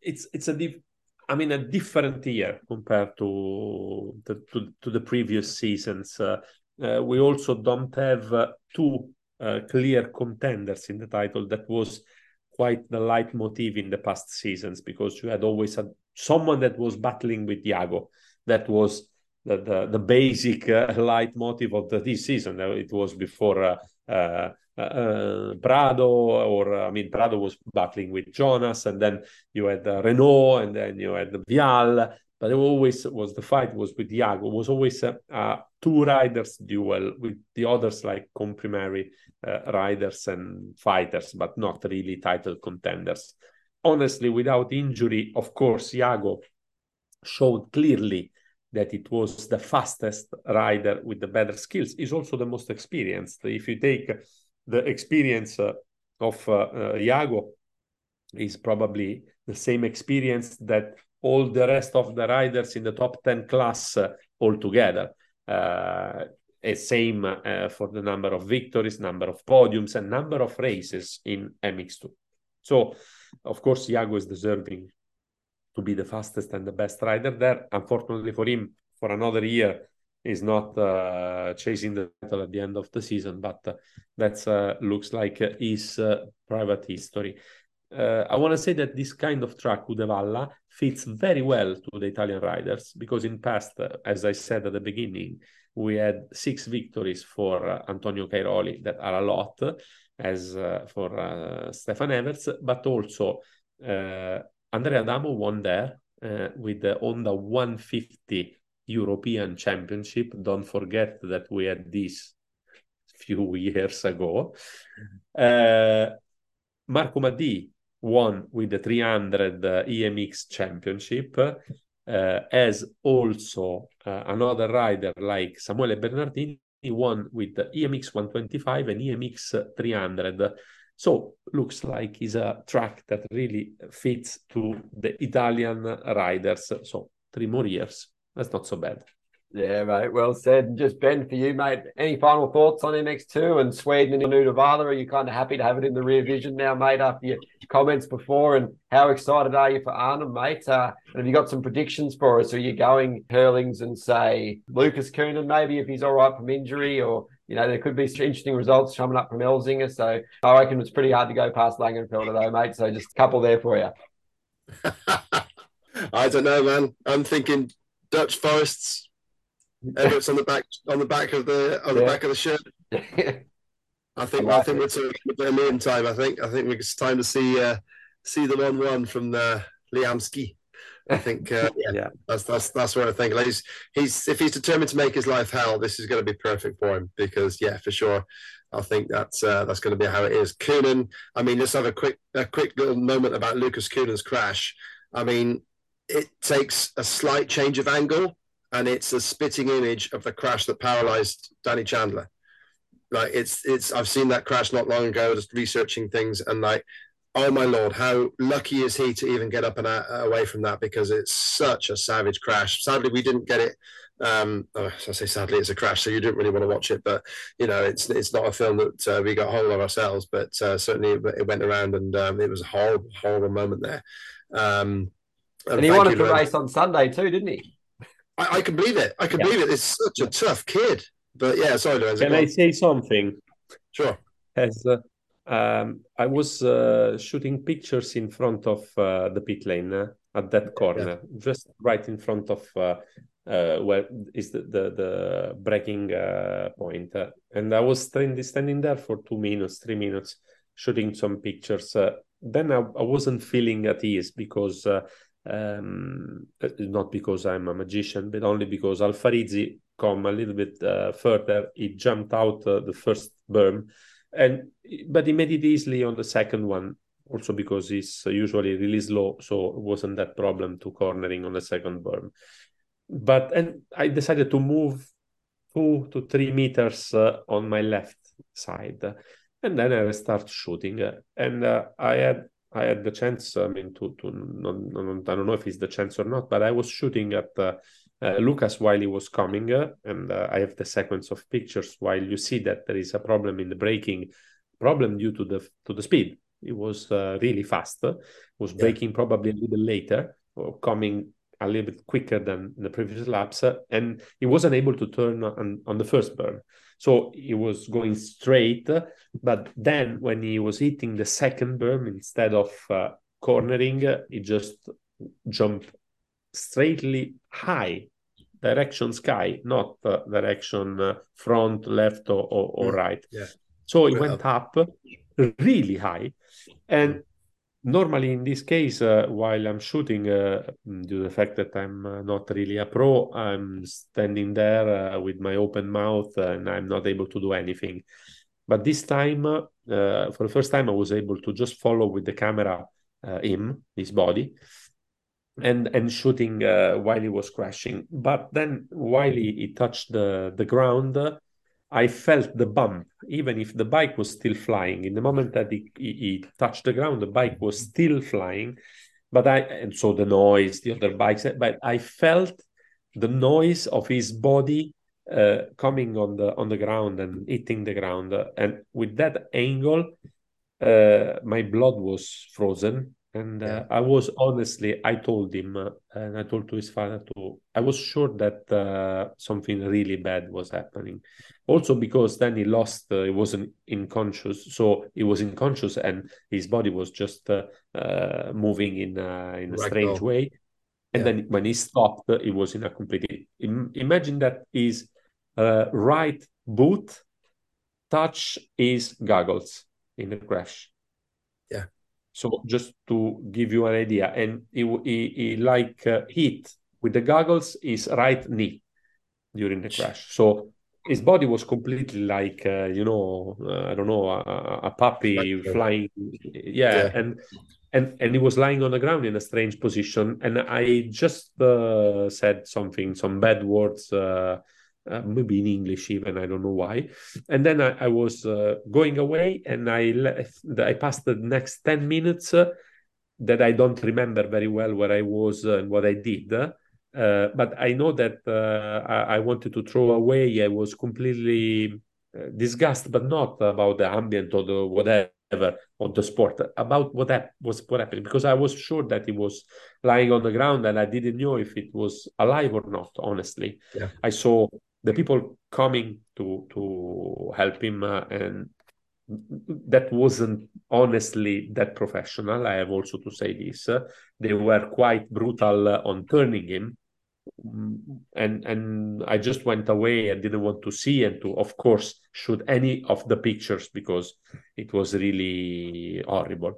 it's it's a diff- I mean, a different year compared to the to, to the previous seasons. Uh, uh, we also don't have uh, two clear contenders in the title. That was quite the leitmotif in the past seasons because you had always had someone that was battling with Jago. That was the the, the basic uh, [laughs] leitmotif of the, this season. It was before. Uh, uh, uh, Prado, or I mean, Prado was battling with Jonass, and then you had uh, Renaux, and then you had Vialle. But it always was the fight was with Jago. It was always a, a, two riders duel with the others like complementary uh, riders and fighters, but not really title contenders. Honestly, without injury, of course, Jago showed clearly that it was the fastest rider with the better skills. Is also the most experienced. If you take the experience uh, of uh, uh, Jago is probably the same experience that all the rest of the riders in the top 10 class uh, altogether. Uh, same uh, for the number of victories, number of podiums, and number of races in MX2. So, of course, Jago is deserving to be the fastest and the best rider there. Unfortunately for him, for another year, is not uh, chasing the title at the end of the season, but uh, that uh, looks like his private history. Uh, I want to say that this kind of track, Uddevalla, fits very well to the Italian riders because in past, uh, as I said at the beginning, we had six victories for Antonio Cairoli that are a lot, as for Stefan Everts, but also Andrea Adamo won there with the Honda 150 European Championship. Don't forget that we had this few [laughs] years ago. Uh, Marco Maddii won with the 300 uh, EMX Championship, uh, as also uh, another rider like Samuele Bernardini won with the EMX 125 and EMX 300. So looks like is a track that really fits to the Italian riders. So three more years that's not so bad. Yeah, mate. Well said. And Just Ben, for you, mate. Any final thoughts on MX2 and Sweden and Uddevalla? Are you kind of happy to have it in the rear vision now, mate? After your comments before, and how excited are you for Arnhem, mate? Uh, and have you got some predictions for us? Are you going Herlings and say Lucas Coenen, maybe if he's all right from injury, or you know there could be interesting results coming up from Elzinga. So I reckon it's pretty hard to go past Langenfelder though, mate. So just a couple there for you. [laughs] I don't know, man. I'm thinking Dutch forests. Everts on the back on the back of the on the yeah. back of the shirt. [laughs] I think I, like I think it. we're talking a bit of mean time. I think I think it's time to see uh, see the one one from the Liamski. I think uh, [laughs] yeah, yeah, that's that's that's what I think. Like he's, he's if he's determined to make his life hell, this is going to be perfect for him because yeah, for sure. I think that's uh, that's going to be how it is. Coenen, I mean, let's have a quick a quick little moment about Lucas Coenen's crash. I mean, it takes a slight change of angle and it's a spitting image of the crash that paralyzed Danny Chandler. Like it's it's I've seen that crash not long ago, just researching things and like, oh my lord, how lucky is he to even get up and uh, away from that because it's such a savage crash. Sadly, we didn't get it. Um, oh, I say sadly, it's a crash, so you didn't really want to watch it. But you know, it's it's not a film that uh, we got hold of ourselves, but uh, certainly it, went around and um, it was a horrible, horrible moment there. Um, and, and he wanted to race on Sunday too, didn't he? I, I can believe it. I can yeah. believe it. It's such a tough kid. But yeah, sorry, Lorenzo. Can I say something? Sure. As uh, um, I was uh, shooting pictures in front of uh, the pit lane uh, at that corner, yeah. just right in front of uh, uh, where is the the, the braking point, and I was standing standing there for two minutes, three minutes, shooting some pictures. then I, I, wasn't feeling at ease because um, not because I'm a magician, but only because Alfarizzi come a little bit uh, further. He jumped out uh, the first berm, and but he made it easily on the second one. Also because he's usually really slow, so it wasn't that problem to cornering on the second berm. But and I decided to move two to three meters uh, on my left side, and then I start shooting, and I had I had the chance. I mean, to to non, non, I don't know if it's the chance or not, but I was shooting at uh, uh, Lucas while he was coming, uh, and uh, I have the sequence of pictures while you see that there is a problem in the braking, problem due to the to the speed. It was uh, really fast. It was braking yeah. probably a little later or coming a little bit quicker than the previous laps, and he wasn't able to turn on, on the first berm. So he was going straight, but then when he was hitting the second berm, instead of uh, cornering, he just jumped straightly high, direction sky, not uh, direction uh, front, left, or, or, or mm. right. Yeah. So he went up really high. And normally in this case uh, while i'm shooting uh, due to the fact that i'm uh, not really a pro i'm standing there uh, with my open mouth and i'm not able to do anything. But this time uh, for the first time i was able to just follow with the camera uh, him his body and and shooting while he was crashing. But then while he, he touched the the ground I felt the bump, even if the bike was still flying. In the moment that he, he, he, touched the ground, the bike was still flying. But I, and so the noise, the other bikes, but I felt the noise of his body uh, coming on the on the ground and hitting the ground. And with that angle, uh, my blood was frozen and uh, yeah. I was honestly, I told him, uh, and I told to his father too. I was sure that uh, something really bad was happening. Also because then he lost, uh, he wasn't unconscious, so he was unconscious, and his body was just uh, uh, moving in a, in a right strange way. And yeah. then when he stopped, he was in a completely. Imagine that his right boot touch his goggles in the crash so just to give you an idea, and he, he, he like uh, hit with the goggles his right knee during the crash. So his body was completely like uh, you know uh, I don't know a, a puppy flying, yeah, yeah, and and and he was lying on the ground in a strange position, and I just uh, said something, some bad words uh, maybe in English even I don't know why. And then I, I was uh, going away, and I left. I passed the next ten minutes uh, that I don't remember very well where I was and what I did. Uh, but I know that uh, I, I, wanted to throw away. I was completely uh, disgusted, but not about the ambient or the whatever on the sport about what that was what happened because I was sure that he was lying on the ground and I didn't know if it was alive or not. Honestly, yeah. I saw the people coming to to help him uh, and that wasn't honestly that professional i have also to say this. Uh, they were quite brutal uh, on turning him. Mm, and and i just went away and didn't want to see and to of course shoot any of the pictures because it was really horrible.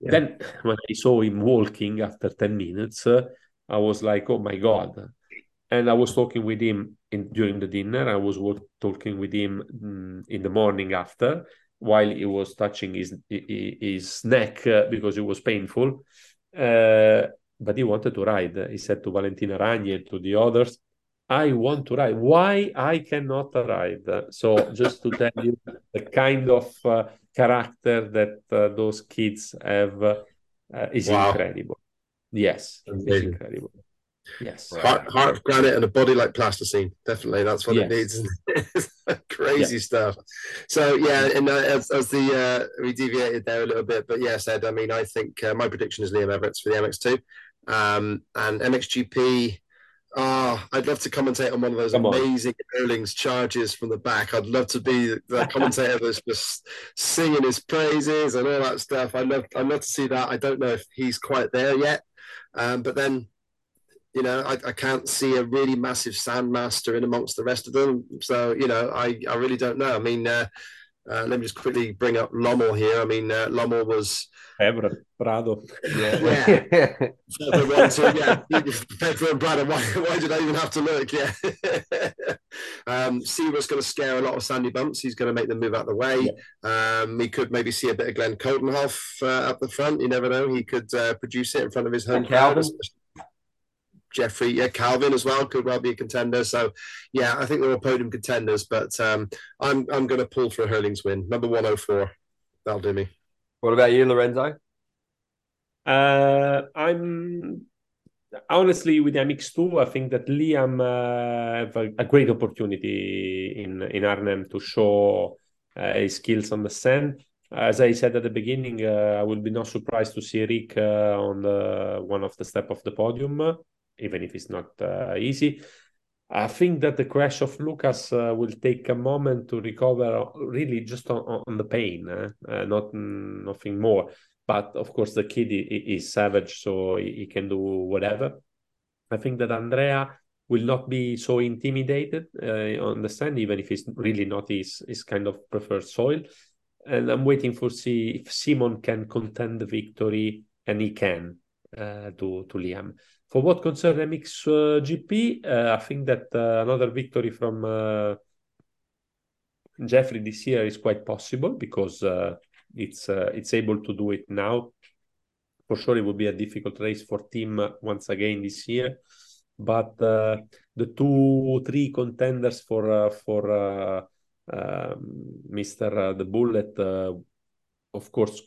Yeah. then [laughs] when i saw him walking after 10 minutes uh, i was like oh my god and I was talking with him in, during the dinner. I was talking with him mm, in the morning after, while he was touching his his neck uh, because it was painful. Uh, but he wanted to ride. He said to Valentina Ragni and to the others, "I want to ride. Why I cannot ride?" So just to tell you the kind of uh, character that uh, those kids have uh, is wow. incredible. Yes, it's incredible. Yes. Heart, heart of granite and a body like plasticine. Definitely, that's what yes. it [laughs] needs. Crazy yeah. stuff. So yeah, and uh, as, as, the uh, we deviated there a little bit, but yes, Ed. I mean, I think uh, my prediction is Liam Everts for the MX2, um, and MXGP. Ah, oh, I'd love to commentate on one of those Come amazing Herlings charges from the back. I'd love to be the [laughs] commentator that's just singing his praises and all that stuff. I love, I'd love to see that. I don't know if he's quite there yet, um, but then you know, I, I, can't see a really massive Sandmaster in amongst the rest of them. So, you know, I, I really don't know. I mean, uh, uh, let me just quickly bring up Lommel here. I mean, uh, Lommel was. Pedro, Prado. Yeah. yeah. [laughs] yeah. Pedro and Prado. Why, why did I even have to look? Yeah. [laughs] um, was going to scare a lot of sandy bumps. He's going to make them move out of the way. Yeah. Um, we could maybe see a bit of Glenn Coldenhoff uh, up the front. You never know. He could uh, produce it in front of his home crowd. Jeffrey, yeah, Calvin as well could well be a contender. So, yeah, I think they're all podium contenders. But um, I'm I'm going to pull for a Herlings win, number 104. That'll do me. What about you, Lorenzo? Uh, I'm honestly with MX2. I think that Liam uh, have a, a, great opportunity in in Arnhem to show uh, his skills on the sand. As I said at the beginning, uh, I will be not surprised to see Rick uh, on the, one of the step of the podium, even if it's not uh, easy. I think that the crash of Lucas uh, will take a moment to recover, really just on, on the pain, uh, not nothing more. But of course, the kid is, savage, so he, he, can do whatever. I think that Andrea will not be so intimidated uh, on the stand, even if it's really not his, his kind of preferred soil and I'm waiting for see if Simon can contend the victory, and he can uh, to to Liam. For what concerns MX uh, GP, uh, I think that uh, another victory from uh, Jeffrey this year is quite possible because uh, it's it's able to do it now. For sure, it will be a difficult race for team once again this year, but the two three contenders for for. Um, uh, the Bullet, uh, of course,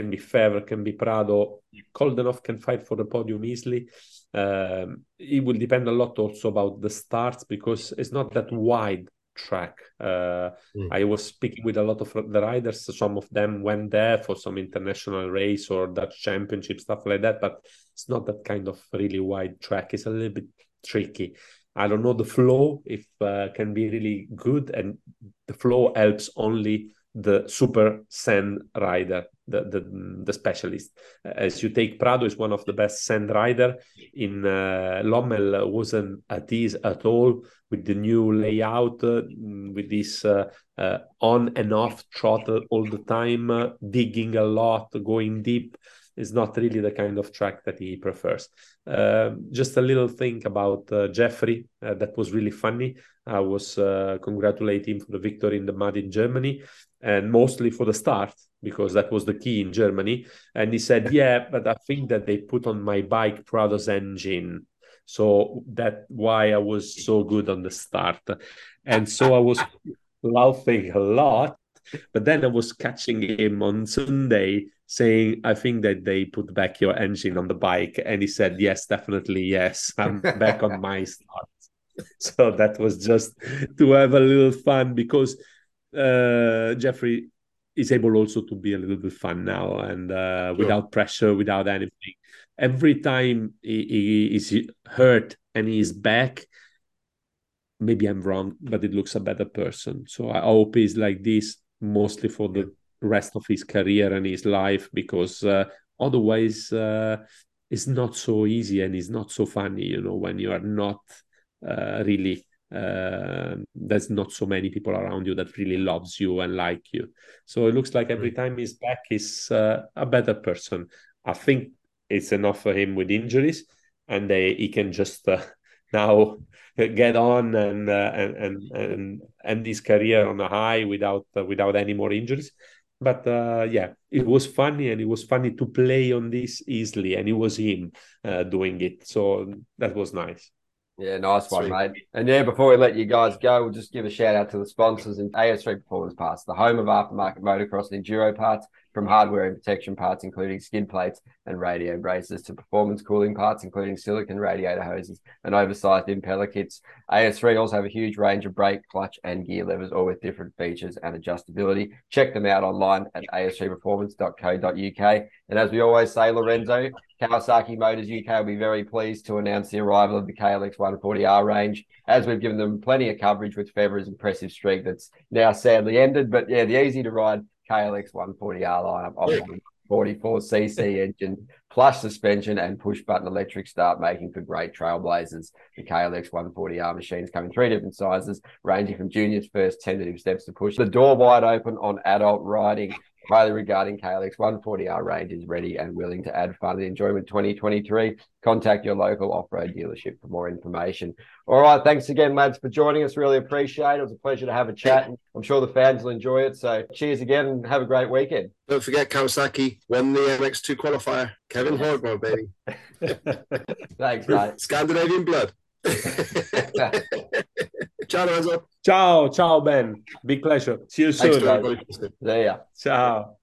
can be Febvre, can be Prado. Coldenhoff can fight for the podium easily. Um, it will depend a lot also about the starts because it's not that wide track. Uh, mm. I was speaking with a lot of the riders. Some of them went there for some international race or Dutch championship stuff like that, but it's not that kind of really wide track. It's a little bit tricky. I don't know the flow if uh, can be really good, and the flow helps only the super sand rider, the the, the specialist. As you take Prado is one of the best sand rider. In uh, Lommel wasn't at ease at all with the new layout, uh, with this uh, uh, on and off throttle all the time, uh, digging a lot, going deep is not really the kind of track that he prefers. Uh, just a little thing about Jeffrey that was really funny. I was congratulating him for the victory in the mud in Germany, and mostly for the start because that was the key in Germany. And he said, [laughs] "Yeah, but I think that they put on my bike Prado's engine." So that why I was so good on the start, and so I was [laughs] laughing a lot. But then I was catching him on Sunday saying, I think that they put back your engine on the bike. And he said, Yes, definitely, yes. I'm back on my [laughs] start. So that was just to have a little fun because uh, Jeffrey is able also to be a little bit fun now and uh, sure. without pressure, without anything. Every time he, he is hurt and he is back, maybe I'm wrong, but it looks a better person. So I hope he's like this mostly for the rest of his career and his life because uh, otherwise uh, it's not so easy and it's not so funny you know when you are not uh, really uh, there's not so many people around you that really loves you and like you so it looks like every mm. time he's back he's uh, a better person i think it's enough for him with injuries and they, he can just uh, [laughs] now get on and, and and and end his career on a high without without any more injuries but uh, yeah, it was funny and it was funny to play on this easily, and it was him uh, doing it. So that was nice. Yeah, nice one, Sweet. mate. And yeah, before we let you guys go, we'll just give a shout out to the sponsors and AS3 Performance Parts, the home of aftermarket motocross and enduro parts, from hardware and protection parts, including skid plates and radio braces, to performance cooling parts, including silicon radiator hoses and oversized impeller kits. AS3 also have a huge range of brake, clutch, and gear levers, all with different features and adjustability. Check them out online at as3performance.co.uk. And as we always say, Lorenzo, Kawasaki Motors UK will be very pleased to announce the arrival of the KLX 140R range, as we've given them plenty of coverage with Febvre's impressive streak that's now sadly ended. But yeah, the easy to ride KLX 140R lineup of 44cc engine, plus suspension and push button electric start, making for great trailblazers. The KLX 140R machines come in three different sizes, ranging from juniors first tentative steps to push. The door wide open on adult riding highly regarding KLX 140R range is ready and willing to add fun and enjoyment 2023. Contact your local off-road dealership for more information. All right, thanks again, lads, for joining us. Really appreciate it. It was a pleasure to have a chat, and I'm sure the fans will enjoy it. So, cheers again, and have a great weekend. Don't forget Kawasaki won the MX2 qualifier. Kevin Horgmo, baby. [laughs] Thanks, mate. Scandinavian blood. [laughs] ciao, Lorenzo. Ciao, ciao, Ben. Big pleasure. See you Thanks soon. to everybody. See ya. Ciao.